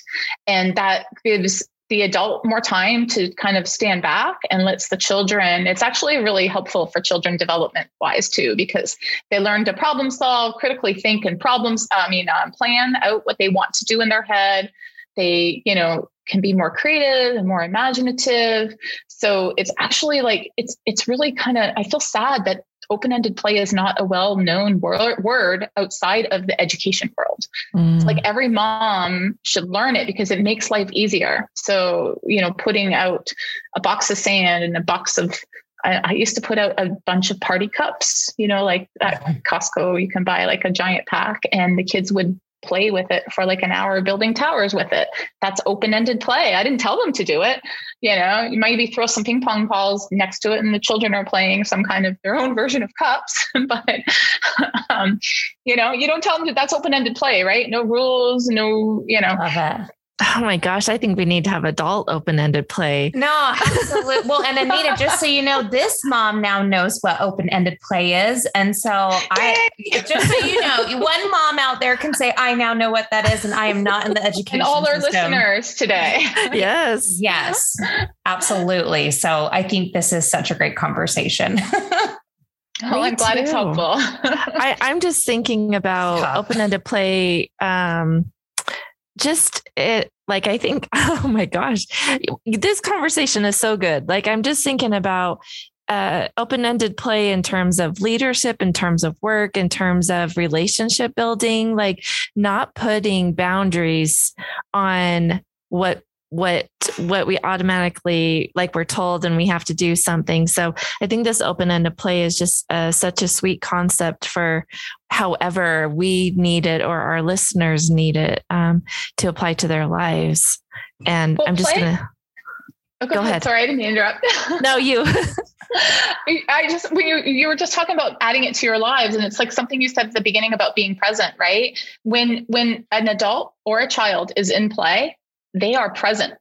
And that gives the adult more time to kind of stand back and lets the children it's actually really helpful for children development wise too because they learn to problem solve critically think and problems i mean um, plan out what they want to do in their head they, you know, can be more creative and more imaginative. So it's actually like it's it's really kind of I feel sad that open-ended play is not a well-known word, word outside of the education world. Mm. like every mom should learn it because it makes life easier. So, you know, putting out a box of sand and a box of I, I, used to put out a bunch of party cups, you know, like at Costco, you can buy like a giant pack and the kids would play with it for like an hour building towers with it. That's open-ended play. I didn't tell them to do it. You know, you maybe throw some ping pong balls next to it and the children are playing some kind of their own version of cups. but um, you know, you don't tell them that that's open-ended play, right? No rules, no, you know. Oh my gosh, I think we need to have adult open-ended play. No, absolutely. well, and Anita, just so you know, this mom now knows what open-ended play is. And so I just so you know, one mom out there can say, I now know what that is, and I am not in the education. And all our system. listeners today. yes. Yes. Absolutely. So I think this is such a great conversation. Oh, I'm glad it's helpful. I, am just thinking about open-ended play. Um, just it like i think oh my gosh this conversation is so good. Like i'm just thinking about uh, open-ended play in terms of leadership in terms of work in terms of relationship building like not putting boundaries on what what what we automatically like we're told and we have to do something. So i think this open-ended play is just uh, such a sweet concept for however we need it or our listeners need it um, to apply to their lives. And well, i'm just play- gonna oh, go, go ahead. ahead. Sorry i didn't interrupt. No you. I just when you you were just talking about adding it to your lives, and it's like something you said at the beginning about being present, right? When when an adult or a child is in play, they are present.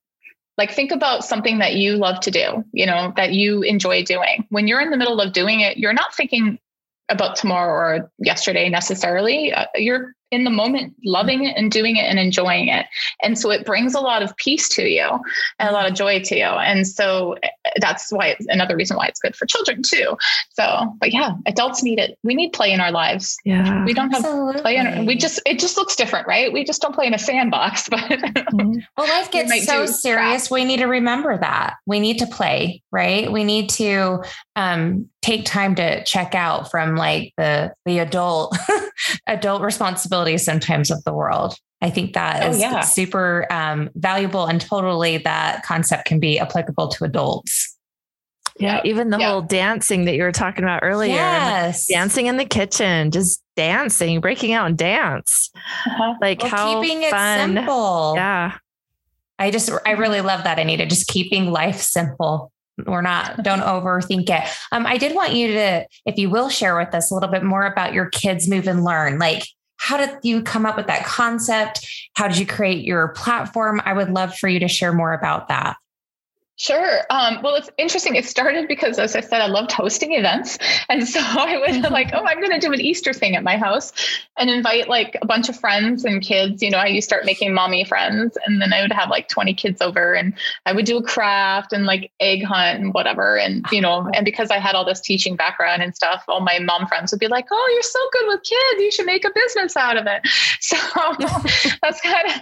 Like think about something that you love to do, you know, that you enjoy doing. When you're in the middle of doing it, you're not thinking about tomorrow or yesterday necessarily. Uh, you're in the moment loving it and doing it and enjoying it. And so it brings a lot of peace to you and a lot of joy to you. And so eh, that's why it's another reason why it's good for children too. So but yeah adults need it. We need play in our lives. Yeah. We don't have Absolutely. play in we just it just looks different right? We just don't play in a sandbox but mm-hmm. well life gets so serious. crap. we need to remember that. We need to play right? We need to um, take time to check out from like the the adult adult responsibilities sometimes of the world i think that oh, is yeah. super um, valuable and totally that concept can be applicable to adults yeah, even the yeah. whole dancing that you were talking about earlier. Yes. Dancing in the kitchen, just dancing, breaking out and dance. Uh-huh. Like well, how keeping it fun. simple. Yeah. I just I really love that, Anita. Just keeping life simple we're not don't overthink it um, i did want you to if you will share with us a little bit more about your kids move and learn like how did you come up with that concept? How did you create your platform? I would love for you to share more about that Sure. Um, well, it's interesting. It started because, as I said, I loved hosting events. And so I was like, oh, I'm going to do an Easter thing at my house and invite like a bunch of friends and kids. You know, I used to start making mommy friends. And then I would have like 20 kids over and I would do a craft and like egg hunt and whatever. And, you know, and because I had all this teaching background and stuff, all my mom friends would be like, oh, you're so good with kids. You should make a business out of it. So that's kind of,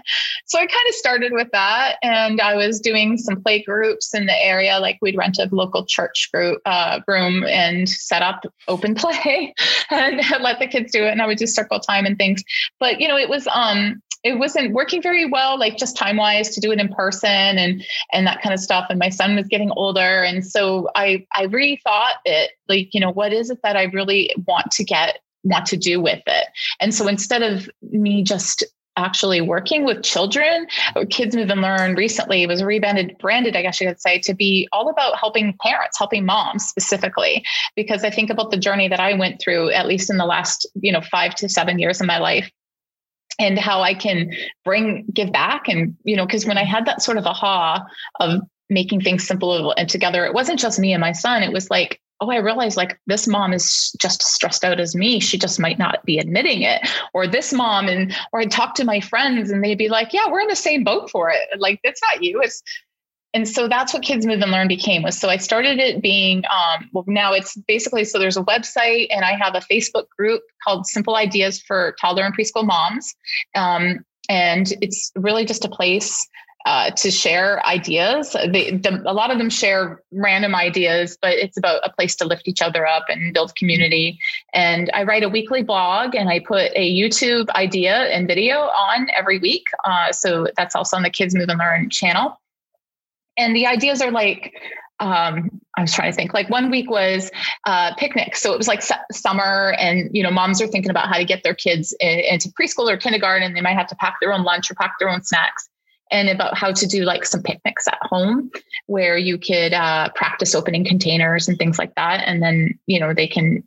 so I kind of started with that. And I was doing some play groups groups in the area. Like we'd rent a local church group uh, room and set up open play and let the kids do it. And I would do circle time and things. But you know, it was um it wasn't working very well, like just time wise to do it in person and and that kind of stuff. And my son was getting older, and so I I rethought it. Like you know, what is it that I really want to get want to do with it. And so instead of me just actually working with children. Kids Move and Learn recently was rebranded, branded, I guess you could say, to be all about helping parents, helping moms specifically. Because I think about the journey that I went through, at least in the last, you know, five to seven years of my life. And how I can bring, give back. And, you know, because when I had that sort of aha of making things simple and together, it wasn't just me and my son. It was like, oh, I realize like this mom is just stressed out as me. She just might not be admitting it. Or this mom, and or I'd talk to my friends and they'd be like, yeah, we're in the same boat for it. Like, it's not you. It's and so that's what Kids Move and Learn became was so I started it being um, well now it's basically so there's a website and I have a Facebook group called Simple Ideas for Toddler and Preschool Moms. Um, and it's really just a place uh, to share ideas. They, the, a lot of them share random ideas, but it's about a place to lift each other up and build community. And I write a weekly blog and I put a YouTube idea and video on every week. Uh, so that's also on the Kids Move and Learn channel. And the ideas are like, um, I was trying to think like one week was uh, picnic. So it was like su- summer and, you know, moms are thinking about how to get their kids in, into preschool or kindergarten. They might have to pack their own lunch or pack their own snacks and about how to do like some picnics at home where you could uh, practice opening containers and things like that. And then, you know, they can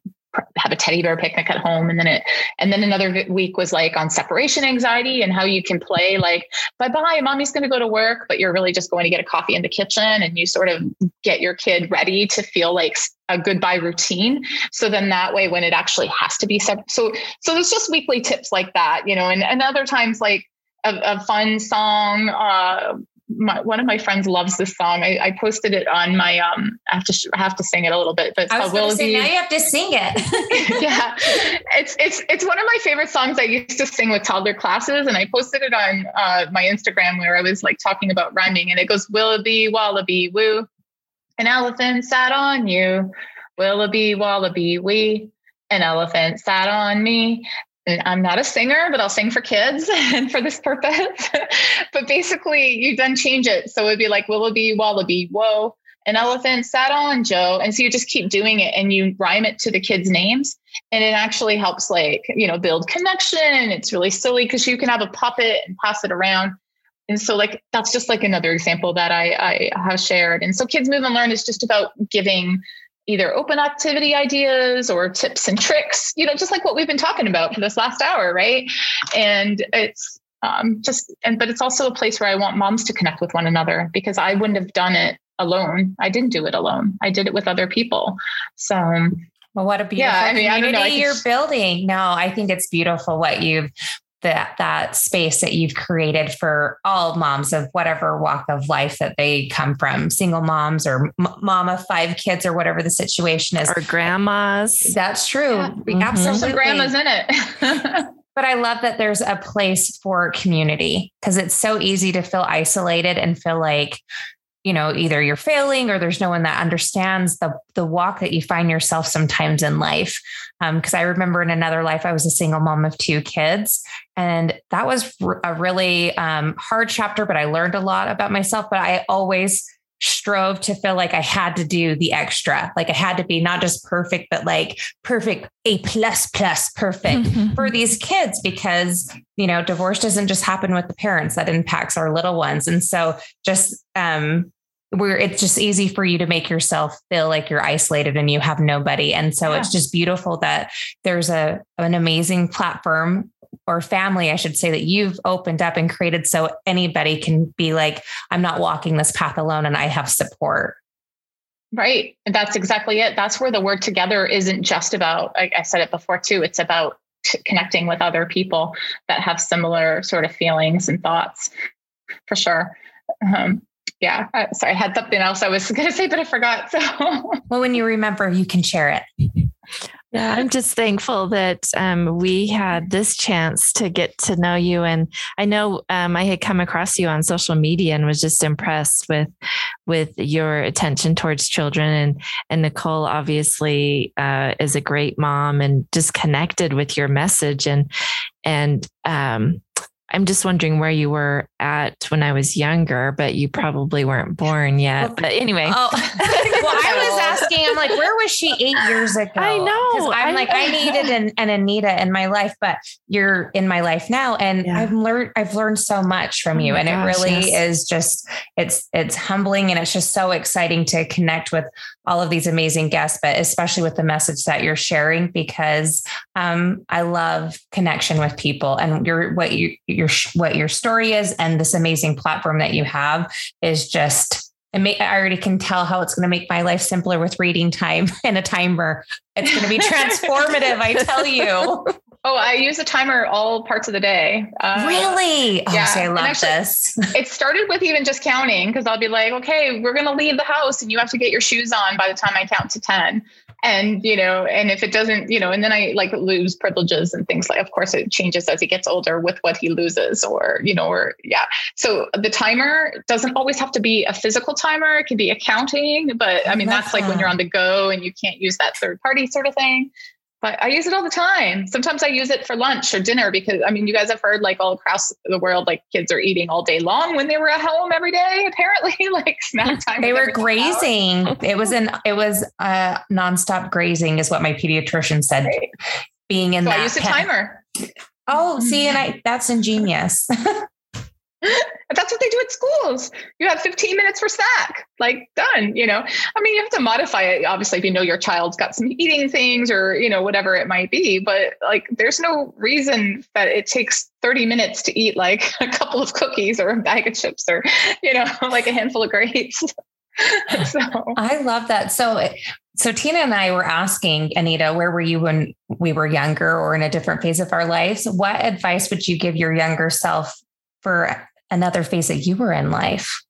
have a teddy bear picnic at home and then it and then another week was like on separation anxiety and how you can play like bye bye mommy's going to go to work but you're really just going to get a coffee in the kitchen and you sort of get your kid ready to feel like a goodbye routine so then that way when it actually has to be separate so so there's just weekly tips like that you know and, and other times like a, a fun song. Uh, my, one of my friends loves this song. I, I, posted it on my. Um, I have to I have to sing it a little bit, but I was to say now you have to sing it. yeah, it's it's it's one of my favorite songs. I used to sing with toddler classes, and I posted it on uh, my Instagram where I was like talking about rhyming, and it goes Willoughby Wallaby Woo, an elephant sat on you, Willoughby Wallaby Wee. An elephant sat on me. I'm not a singer, but I'll sing for kids and for this purpose. but basically, you then change it. So it'd be like Willoughby, Wallaby, whoa, an elephant sat on Joe. And so you just keep doing it and you rhyme it to the kids' names. And it actually helps, like, you know, build connection. It's really silly because you can have a puppet and pass it around. And so, like, that's just like another example that I, I have shared. And so, Kids Move and Learn is just about giving either open activity ideas or tips and tricks, you know, just like what we've been talking about for this last hour, right? And it's um, just, and but it's also a place where I want moms to connect with one another because I wouldn't have done it alone. I didn't do it alone. I did it with other people. So, well, what a beautiful yeah, I mean, community I know, you're building. No, I think it's beautiful what you've that that space that you've created for all moms of whatever walk of life that they come from single moms or m- mom of five kids or whatever the situation is or grandmas that's true Yeah. Mhm. absolutely Some grandmas in it. but I love that there's a place for community because it's so easy to feel isolated and feel like, you know, either you're failing or there's no one that understands the the walk that you find yourself sometimes in life. Because I remember in another life, I was a single mom of two kids, and that was a really um, hard chapter. But I learned a lot about myself. But I always strove to feel like I had to do the extra, like I had to be not just perfect, but like perfect, a plus plus perfect for these kids because you know divorce doesn't just happen with the parents. That impacts our little ones. And so just um where it's just easy for you to make yourself feel like you're isolated and you have nobody. And so Yeah. it's just beautiful that there's a an amazing platform or family I should say that you've opened up and created so anybody can be like I'm not walking this path alone and I have support Right. That's exactly it. That's where the word together isn't just about, like I said it before too, it's about connecting with other people that have similar sort of feelings and thoughts for sure. Um, yeah. Uh, sorry, I had something else I was going to say, but I forgot. So, well when you remember you can share it Yeah, I'm just thankful that um, we had this chance to get to know you. And I know um, I had come across you on social media and was just impressed with with your attention towards children. And and Nicole obviously uh, is a great mom and just connected with your message. And and um, I'm just wondering where you were at when I was younger, but you probably weren't born yet. But anyway. Oh, well, I was asking. I'm like, where was she eight years ago? I know, I'm I like, know. I needed an, an Anita in my life, but you're in my life now, and Yeah. I've learned. I've learned so much from Oh you, my and gosh, it really yes. is just it's it's humbling, and it's just so exciting to connect with all of these amazing guests, but especially with the message that you're sharing, because um, I love connection with people, and you're what you your what your story is, and this amazing platform that you have is just it may, I already can tell how it's going to make my life simpler with reading time and a timer. It's going to be transformative, I tell you. oh, I use a timer all parts of the day. Uh, really? Oh, yeah. see, I love actually- this. it started with even just counting because I'll be like, okay, we're going to leave the house and you have to get your shoes on by the time I count to 10. And, you know, and if it doesn't, you know, and then I like lose privileges and things like, of course, it changes as he gets older with what he loses or, you know, or yeah. So the timer doesn't always have to be a physical timer. It can be accounting, but I mean, that's like when you're on the go and you can't use that third party sort of thing but I use it all the time. Sometimes I use it for lunch or dinner because I mean, you guys have heard like all across the world, like kids are eating all day long when they were at home every day. Apparently, like snack time. They were every half hour. grazing. It was an it was uh nonstop grazing is what my pediatrician said. Right. Being in So that I use a timer. Oh, see, and I that's ingenious. That's what they do at schools. You have 15 minutes for snack, like done, you know. I mean, you have to modify it, obviously, if you know your child's got some eating things or, you know, whatever it might be. But like, there's no reason that it takes 30 minutes to eat like a couple of cookies or a bag of chips or, you know, like a handful of grapes. so, I love that. So so Tina and I were asking Anita, where were you when we were younger or in a different phase of our lives? What advice would you give your younger self for another phase that you were in life?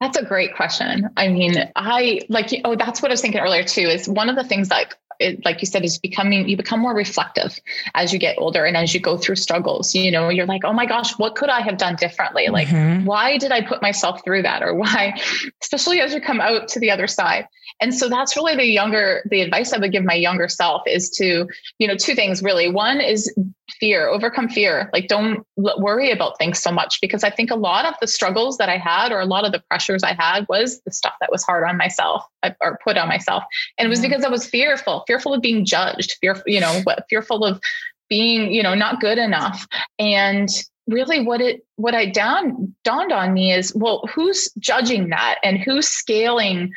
That's a great question. I mean, I like, oh, that's what I was thinking earlier too, is one of the things that, it, like you said, is becoming, you become more reflective as you get older and as you go through struggles, you know, you're like, oh my gosh, what could I have done differently? Like, Mhm. why did I put myself through that? Or why, especially as you come out to the other side. And so that's really the younger, the advice I would give my younger self is to, you know, two things really. One is fear, overcome fear. Like don't worry about things so much because I think a lot of the struggles that I had or a lot of the pressures I had was the stuff that was hard on myself or put on myself. And it was because I was fearful, fearful of being judged, fearful, you know, fearful of being, you know, not good enough. And really what it what I down dawned on me is, well, who's judging that and who's scaling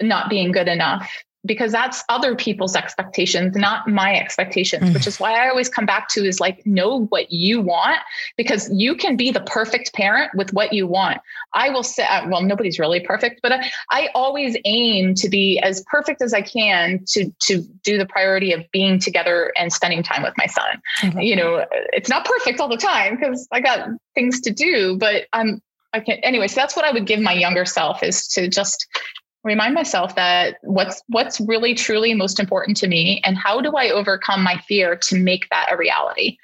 not being good enough because that's other people's expectations, not my expectations, mm. which is why I always come back to is like, know what you want because you can be the perfect parent with what you want. I will say, uh, well, nobody's really perfect, but I, I always aim to be as perfect as I can to, to do the priority of being together and spending time with my son. Mm-hmm. You know, it's not perfect all the time because I got things to do, but I'm, I can, anyway, so that's what I would give my younger self is to just remind myself that what's what's really truly most important to me and how do i overcome my fear to make that a reality?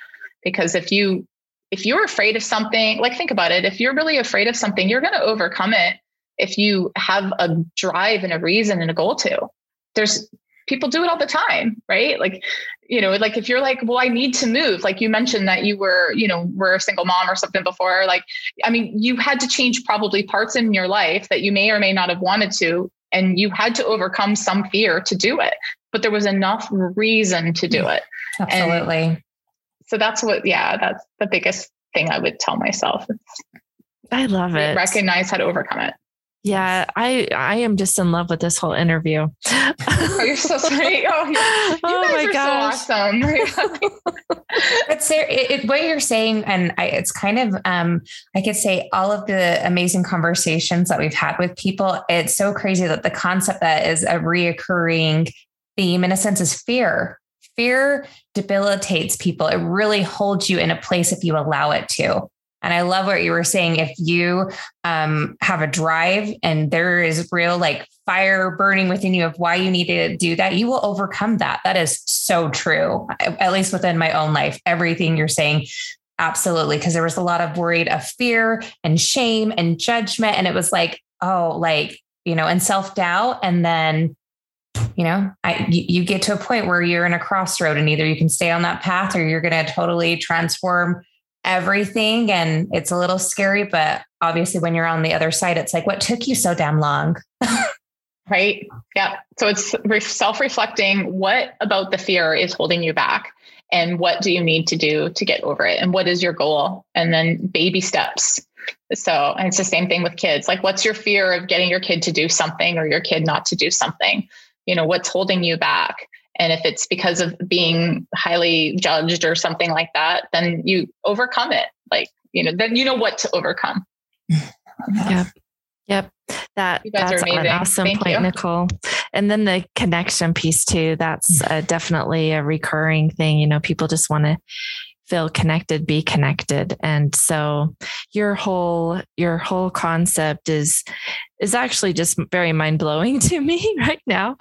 Because if you if you're afraid of something like think about it. If you're really afraid of something you're going to overcome it if you have a drive and a reason and a goal to. There's people do it all the time right? Like you know like if you're like well i need to move like you mentioned that you were you know were a single mom or something before like i mean you had to change probably parts in your life that you may or may not have wanted to and you had to overcome some fear to do it but there was enough reason to do mm, it. absolutely. And so that's what yeah that's the biggest thing i would tell myself. I love it. recognize how to overcome it yeah, I I am just in love with this whole interview. oh, you're so sweet. Oh, you, you oh my gosh. so awesome. it's there, it, it, what you're saying, and I, it's kind of um, I could say all of the amazing conversations that we've had with people. It's so crazy that the concept that is a reoccurring theme, in a sense, is fear. Fear debilitates people. It really holds you in a place if you allow it to. And I love what you were saying. If you um, have a drive and there is real like fire burning within you of why you need to do that, you will overcome that. That is so true, at least within my own life. Everything you're saying, absolutely. Because there was a lot of worried of fear and shame and judgment. And it was like, oh, like, you know, and self doubt. And then you know I, you, get to a point where you're in a crossroad and either you can stay on that path or you're going to totally transform everything and it's a little scary but obviously when you're on the other side it's like what took you so damn long? Right? Yeah. So it's self-reflecting what about the fear is holding you back and what do you need to do to get over it and what is your goal? And then baby steps. So and it's the same thing with kids. Like what's your fear of getting your kid to do something or your kid not to do something? You know what's holding you back and if it's because of being highly judged or something like that, then you overcome it. Like, you know, then you know what to overcome. Yep. Yep. That that's an awesome Thank point, you. Nicole. And then the connection piece too. That's uh, definitely a recurring thing. You know, people just want to feel connected be connected. And so your whole your whole concept is is actually just very mind-blowing to me right now.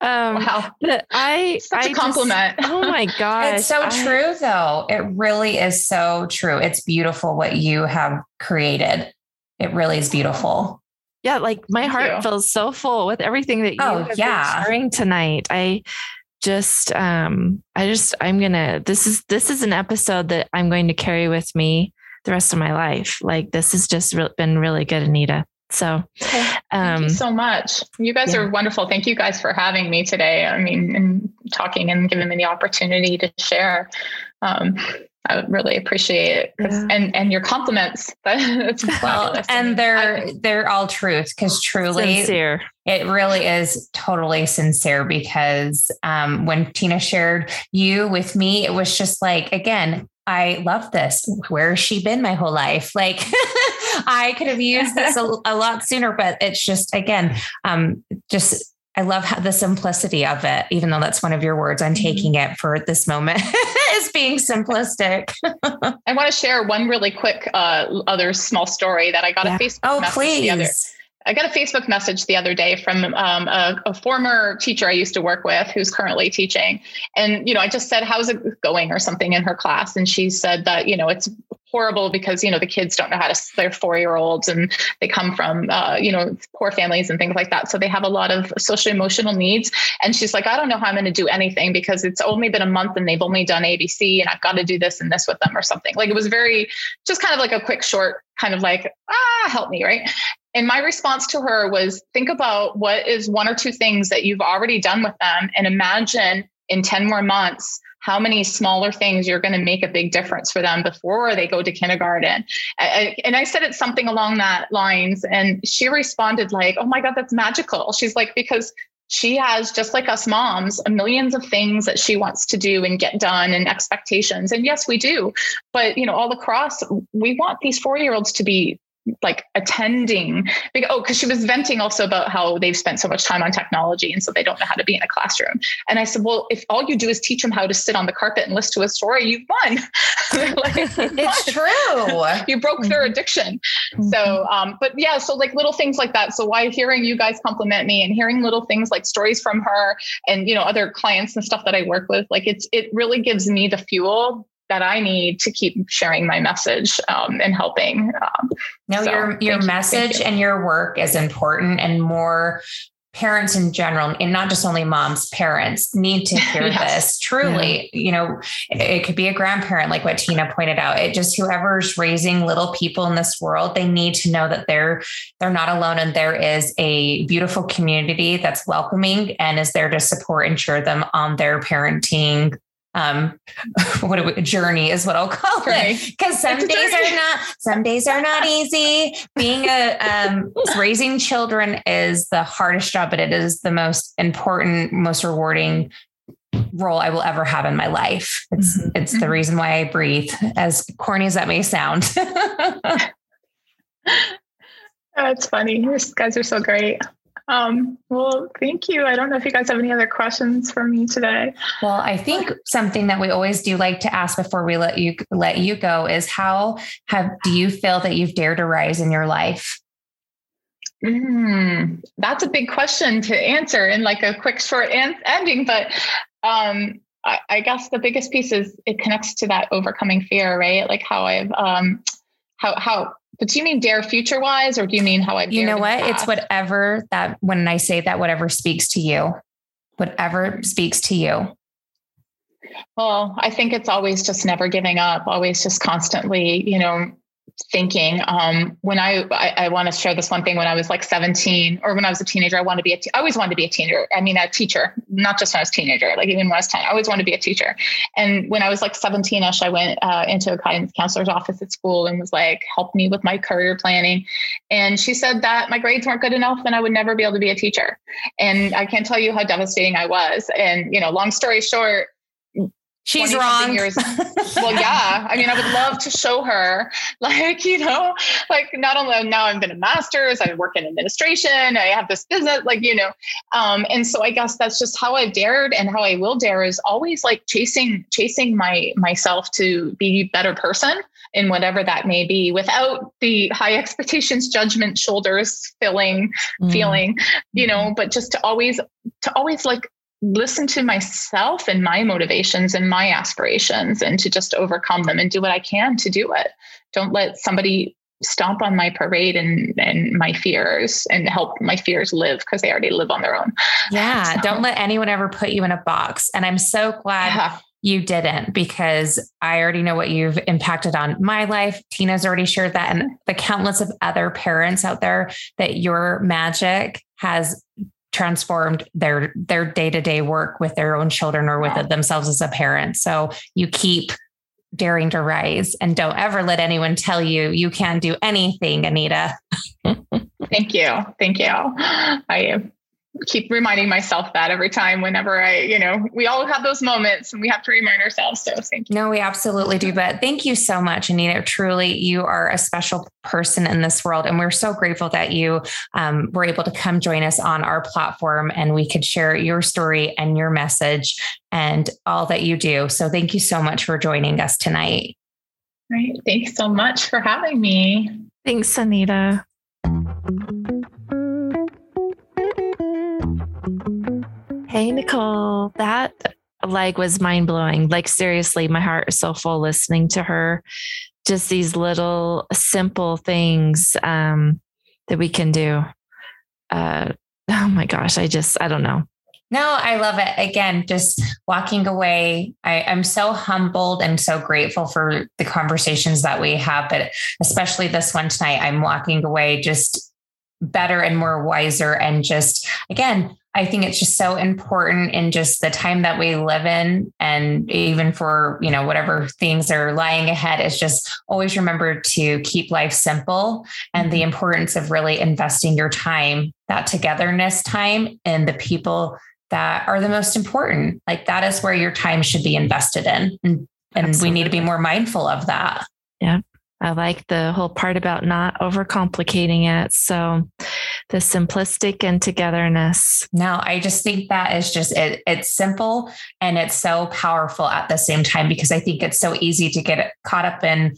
Um wow. i such I a compliment. just, oh my god it's so I, true though. It really is so true. It's beautiful what you have created. It really is beautiful. Yeah like my Thank heart you. feels so full with everything that you oh, have yeah. sharing tonight. I just um i just i'm gonna this is this is an episode that i'm going to carry with me the rest of my life. Like this has just re- been really good anita. So okay. thank you um, so much. You guys yeah. are wonderful. Thank you guys for having me today. I mean and talking and giving me the opportunity to share. Um I would really appreciate it. Yeah. And and your compliments. Well, and they're they're all truth because truly sincere. It really is totally sincere because um, when Tina shared you with me, it was just like again, I love this. Where has she been my whole life? Like I could have used this a, a, lot sooner, but it's just again, um, just I love how the simplicity of it, even though that's one of your words. I'm mm-hmm. taking it for this moment as being simplistic. I want to share one really quick uh, other small story that I got yeah. a Facebook. Oh, please. I got a Facebook message the other day from um, a, a, former teacher I used to work with who's currently teaching. And, you know, I just said, how's it going or something in her class. And she said that, you know, it's horrible because, you know, the kids don't know how to, they're four year olds and they come from, uh, you know, poor families and things like that. So they have a lot of social emotional needs. And she's like, I don't know how I'm going to do anything because it's only been a month and they've only done ABC and I've got to do this and this with them or something. Like it was very, just kind of like a quick, short, kind of like, ah, help me. Right. And my response to her was think about what is one or two things that you've already done with them and imagine in 10 more months how many smaller things you're going to make a big difference for them before they go to kindergarten. And I said it something along that lines. And she responded like, oh my God, that's magical. She's like, because she has just like us moms millions of things that she wants to do and get done and expectations and yes we do but you know all across we want these four year olds to be like attending oh because she was venting also about how they've spent so much time on technology and so they don't know how to be in a classroom. And i said well if all you do is teach them how to sit on the carpet and listen to a story you've won. Like, it's true. You broke their mm-hmm. addiction. Mm-hmm. so um but yeah so like little things like that. So why hearing you guys compliment me and hearing little things like stories from her and you know other clients and stuff that i work with like it's it really gives me the fuel that I need to keep sharing my message um, and helping. Um, no, so, your your message you. and your work is important, and more parents in general and not just only moms parents need to hear yes. this truly yeah. you know it could be a grandparent like what tina pointed out it just whoever's raising little people in this world they need to know that they're they're not alone and there is a beautiful community that's welcoming and is there to support and cheer them on their parenting um what a journey is what I'll call it because some it's days are not some days are not easy being a um raising children is the hardest job but it is the most important most rewarding role I will ever have in my life it's mm-hmm. it's the mm-hmm. reason why I breathe as corny as that may sound That's funny. You guys are so great. Um, well, thank you. I don't know if you guys have any other questions for me today. Well, I think something that we always do like to ask before we let you let you go is how have do you feel that you've dared to rise in your life? Mm, that's a big question to answer in like a quick short an- ending, but um, I, I, guess the biggest piece is it connects to that overcoming fear, right? Like how I've um, how how but do you mean dare future wise or do you mean how I You know what? It's whatever that when I say that whatever speaks to you. Whatever speaks to you. Well, I think it's always just never giving up, always just constantly, you know, thinking um, when I, I, I want to share this one thing when I was like 17 or when I was a teenager, I wanted to be a, te- I always wanted to be a teenager. I mean, a teacher, not just when I was a teenager, like even when I was 10, I always wanted to be a teacher. And when I was like 17ish, I went uh, into a guidance counselor's office at school and was like, help me with my career planning. And she said that my grades weren't good enough and I would never be able to be a teacher. And I can't tell you how devastating I was. And, you know, long story short, She's wrong. Years. well, yeah. I mean, I would love to show her, like, you know, like not only now I've been a master's, I work in administration, I have this business, like, you know. Um, and so I guess that's just how I've dared and how I will dare is always like chasing, chasing my myself to be a better person in whatever that may be without the high expectations, judgment, shoulders filling, mm. feeling, you know, but just to always to always like listen to myself and my motivations and my aspirations and to just overcome them and do what I can to do it. Don't let somebody stomp on my parade and and my fears and help my fears live because they already live on their own. Yeah, so. don't let anyone ever put you in a box. And I'm so glad yeah. you didn't because I already know what you've impacted on my life. Tina's already shared that and mm-hmm. the countless of other parents out there that your magic has transformed their their day-to-day work with their own children or with themselves as a parent. So you keep daring to rise and don't ever let anyone tell you you can't do anything anita. Thank you. Thank you. I keep reminding myself that every time whenever I, you know, we all have those moments and we have to remind ourselves. So thank you. No, we absolutely do. But thank you so much, Anita. Truly, you are a special person in this world. And we're so grateful that you um, were able to come join us on our platform and we could share your story and your message and all that you do. So thank you so much for joining us tonight. Right. Thanks so much for having me. Thanks, Anita. Hey, Nicole, that like was mind blowing. Like, seriously, my heart is so full listening to her. Just these little simple things um, that we can do. Uh, oh my gosh, I just, I don't know. No, I love it. Again, just walking away, I, am so humbled and so grateful for the conversations that we have, but especially this one tonight, I'm walking away just better and more wiser and just again I think it's just so important in just the time that we live in and even for, you know, whatever things are lying ahead is just always remember to keep life simple and the mm-hmm. importance of really investing your time, that togetherness time and the people that are the most important. Like that is where your time should be invested in. And, and we need to be more mindful of that. Yeah. I like the whole part about not overcomplicating it. So the simplistic and togetherness. No, I just think that is just it, it's simple and it's so powerful at the same time because I think it's so easy to get caught up in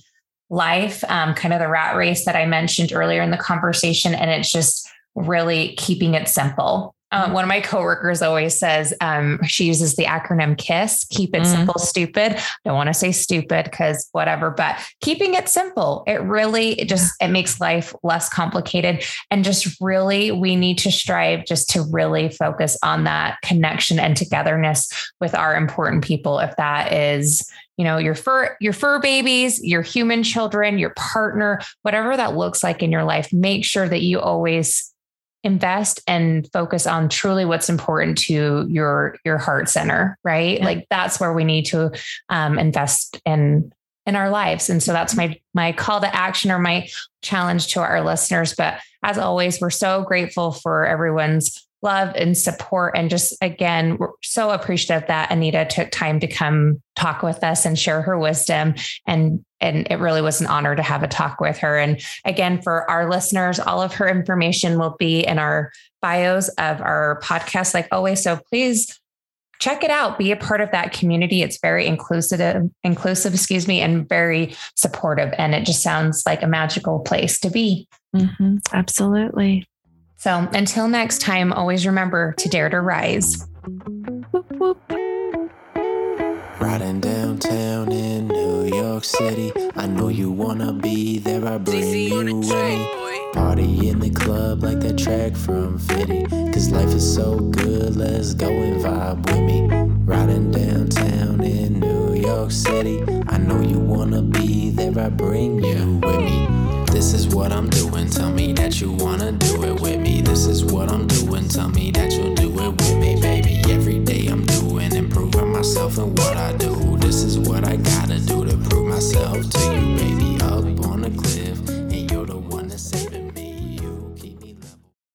life, um, kind of the rat race that I mentioned earlier in the conversation. And it's just really keeping it simple. Um, one of my coworkers always says um, she uses the acronym KISS, keep it mm. simple, stupid. I don't want to say stupid because whatever, but keeping it simple. It really it just it makes life less complicated. And just really, we need to strive just to really focus on that connection and togetherness with our important people. If that is, you know, your fur, your fur babies, your human children, your partner, whatever that looks like in your life, make sure that you always invest and focus on truly what's important to your your heart center right? Yeah. like that's where we need to um, invest in in our lives. And so that's my my call to action or my challenge to our listeners. But as always we're so grateful for everyone's love and support. And just again, we're so appreciative that Anita took time to come talk with us and share her wisdom. And and it really was an honor to have a talk with her. And again, for our listeners, all of her information will be in our bios of our podcast, like always. So please check it out be a part of that community it's very inclusive inclusive excuse me and very supportive and it just sounds like a magical place to be mm-hmm. absolutely so until next time, always remember to dare to rise. Riding downtown in New York City. I know you wanna be there, I bring you with me. Party in the club like that track from Fitty. Cause life is so good, let's go and vibe with me. Riding downtown in New York City. I know you wanna be there, I bring you with me this is what I'm doing. Tell me that you wanna do it with me. This is what I'm doing. Tell me that you'll do it with me, baby. Every day I'm doing, improving myself and what I do. This is what I gotta do to prove myself to you, baby. Up on a cliff.